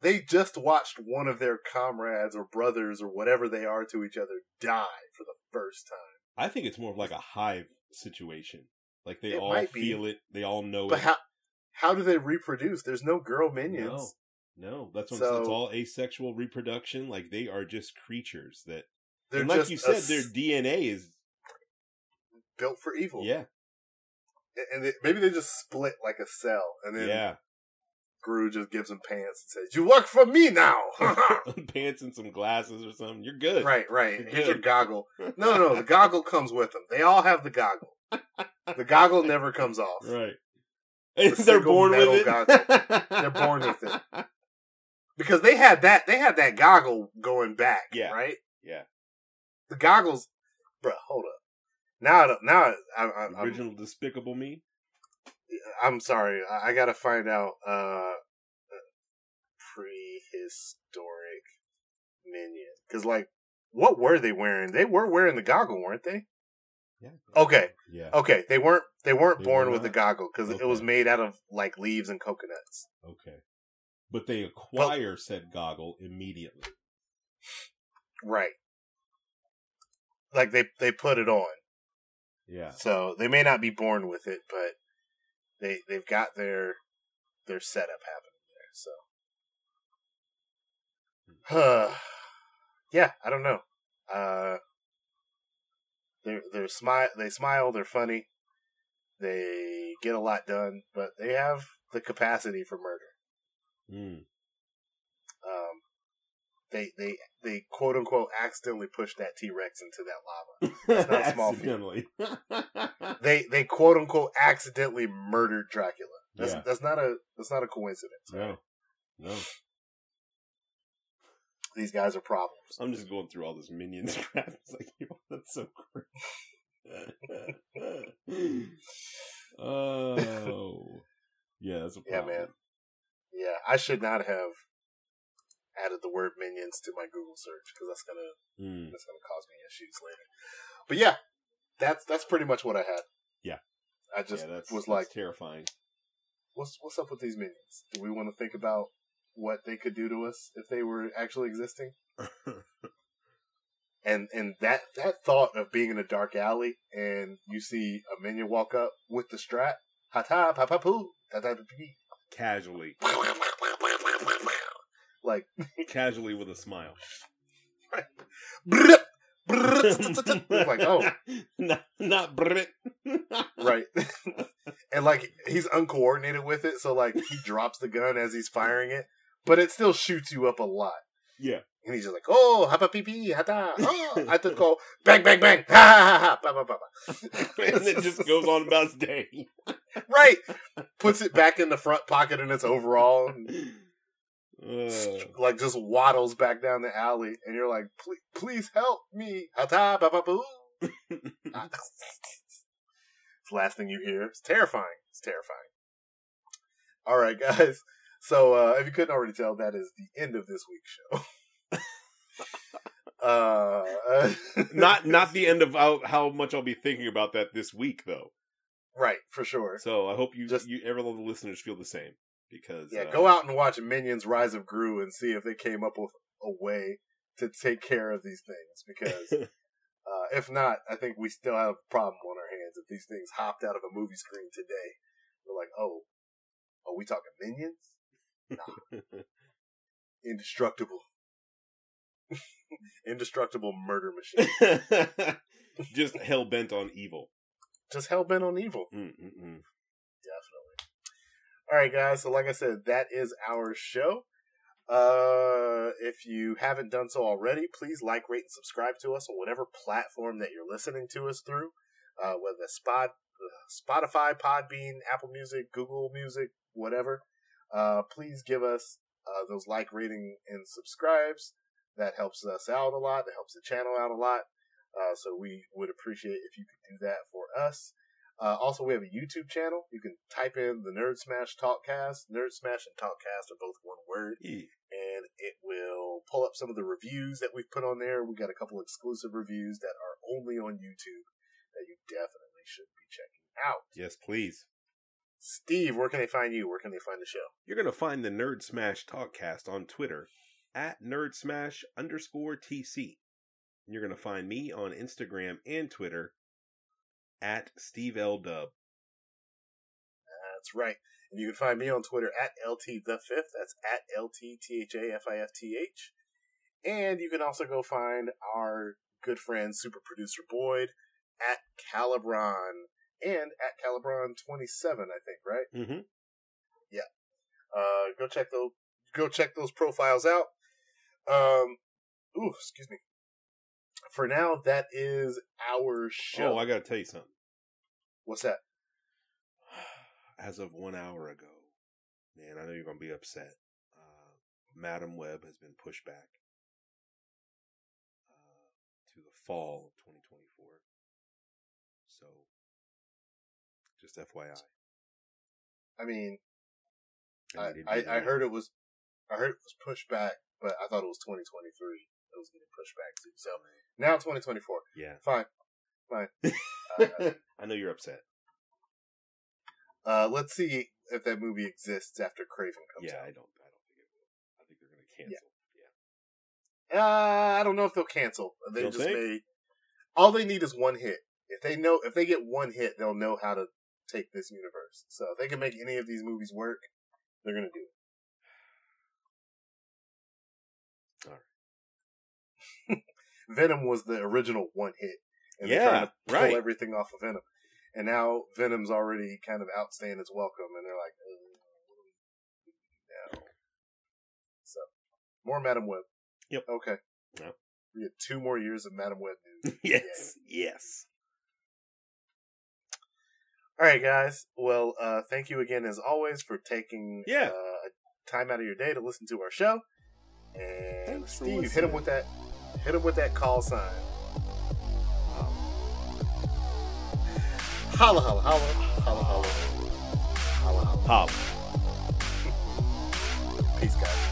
they just watched one of their comrades or brothers or whatever they are to each other die for the first time. I think it's more of like a hive situation. Like they It all feel it, they all know But it. how how do they reproduce? There's no girl minions. No, no, that's what So- it's all asexual reproduction. Like they are just creatures that, and like you said, their DNA is built for evil. yeah, And they, maybe they just split like a cell, and then yeah, Gru just gives him pants and says, "You work for me now." [laughs] [laughs] pants and some glasses or something. You're good, right, right. Here's your goggle. [laughs] No, no, the goggle comes with them. They all have the goggle. The goggle never comes off. Right. The They're born with it. goggle. They're born with it. because they had that they had that goggle going back Yeah. right Yeah. the goggles bro hold up now now I, I, I'm, Original Despicable Me. I'm sorry I, I gotta find out uh prehistoric minion because like what were they wearing they were wearing the goggle weren't they Yeah. Okay. Yeah. okay they weren't they weren't They born were with the goggle because it was made out of like leaves and coconuts Okay. But they acquire said goggle immediately. right like they they put it on Yeah. So they may not be born with it, but they they've got their their setup happening there. So, [sighs] yeah, I don't know. Uh, they're they're smile they smile they're funny, they get a lot done, but they have the capacity for murder. Mm. They they they quote unquote accidentally pushed that T Rex into that lava. [laughs] That's not. Accidentally. [laughs] They they quote unquote accidentally murdered Dracula. That's Yeah. that's not a that's not a coincidence. no. No. These guys are problems. I'm just going through all this minions [laughs] crap. It's like, yo, that's so great. oh. Yeah, that's a Yeah, problem. man. Yeah, I should not have added the word minions to my Google search because that's gonna Mm. that's gonna cause me issues later. But yeah, that's that's pretty much what I had. Yeah. I just yeah, was like, terrifying. what's what's up with these minions? Do we want to think about what they could do to us if they were actually existing? [laughs] And and that that thought of being in a dark alley and you see a minion walk up with the strap, ha ta pa pa poo, ta ta pee. casually. [laughs] like [laughs] Casually with a smile. brrrt, [laughs] like oh not, not Brit. [laughs] right, and like he's uncoordinated with it, so like he drops the gun as he's firing it, but it still shoots you up a lot. Yeah. And he's just like, oh, ha pa pee pee, ha ta, oh, I just go bang bang bang, ha ha ha, ha ba ba ba ba. and it just goes on about its day. right. Puts it back in the front pocket in its overall. And Uh, like just waddles back down the alley, and you're like, please, please help me. Hata ba ba boo. [laughs] [laughs] it's the last thing you hear. It's terrifying. It's terrifying. All right, guys. So uh, if you couldn't already tell, that is the end of this week's show. [laughs] uh, not not the end of how, how much I'll be thinking about that this week though. right for sure. So I hope you Just- you every of the listeners feel the same because Yeah, uh, go out and watch Minions: Rise of Gru and see if they came up with a way to take care of these things. Because [laughs] uh, if not, I think we still have a problem on our hands. If these things hopped out of a movie screen today, we're like, oh, are we talking Minions? Nah, [laughs] indestructible, [laughs] indestructible murder machine, just hell bent on evil. just hell bent on evil. Mm-mm-mm. All right, guys. So, like I said, that is our show. Uh, if you haven't done so already, please like, rate, and subscribe to us on whatever platform that you're listening to us through. Uh, whether Spot, uh, Spotify, Podbean, Apple Music, Google Music, whatever. Uh, please give us uh, those like, rating, and subscribes. That helps us out a lot. That helps the channel out a lot. Uh, so we would appreciate if you could do that for us. Uh, also, we have a YouTube channel. You can type in the Nerd Smash Talkcast. Nerd Smash and Talkcast are both one word, Yeah. and it will pull up some of the reviews that we've put on there. We've got a couple exclusive reviews that are only on YouTube that you definitely should be checking out. Yes, please. Steve, where can they find you? Where can they find the show? You're gonna find the Nerd Smash Talkcast on Twitter at Nerd Smash underscore TC. You're gonna find me on Instagram and Twitter at Steve L Dub. That's right. And you can find me on Twitter at LT the Fifth. That's at LT T H A F I F T H. And you can also go find our good friend Super Producer Boyd at Calibron and at Calibron27, I think, right? Mm-hmm. Yeah. Uh, go check those. Go check those profiles out. Um, ooh, excuse me. For now, that is our show. Oh, I gotta tell you something. What's that? [sighs] As of one hour ago, man, I know you're gonna be upset. Uh, Madame Web has been pushed back uh, to the fall of 2024. So, just FYI. I mean, And I, I, I heard it was, I heard it was pushed back, but I thought it was 2023. Was getting pushed back too. So now 2024. Yeah, Fine, fine. [laughs] Uh, I know you're upset. uh, let's see if that movie exists after Kraven comes Yeah, out. I don't. I don't think it will. I think they're gonna cancel. Yeah. Uh, I don't know if they'll cancel. They just think? may. All they need is one hit. If they know, if they get one hit, they'll know how to take this universe. So if they can make any of these movies work, they're gonna do it. Venom was the original one hit, and they're trying to pull right. everything off of Venom. And now Venom's already kind of outstaying its welcome, and they're like, uh, what do we do now? So, more Madame Web. Yep. Okay. Yep. We had two more years of Madame Web news. [laughs] yes, yes. All right, guys. Well, uh, thank you again, as always, for taking Yeah. uh, time out of your day to listen to our show. And Thanks Steve, hit him with that. Hit him with that call sign. Holla, holla, holla, holla, holla, holla, holla. Pop. [laughs] Peace, guys.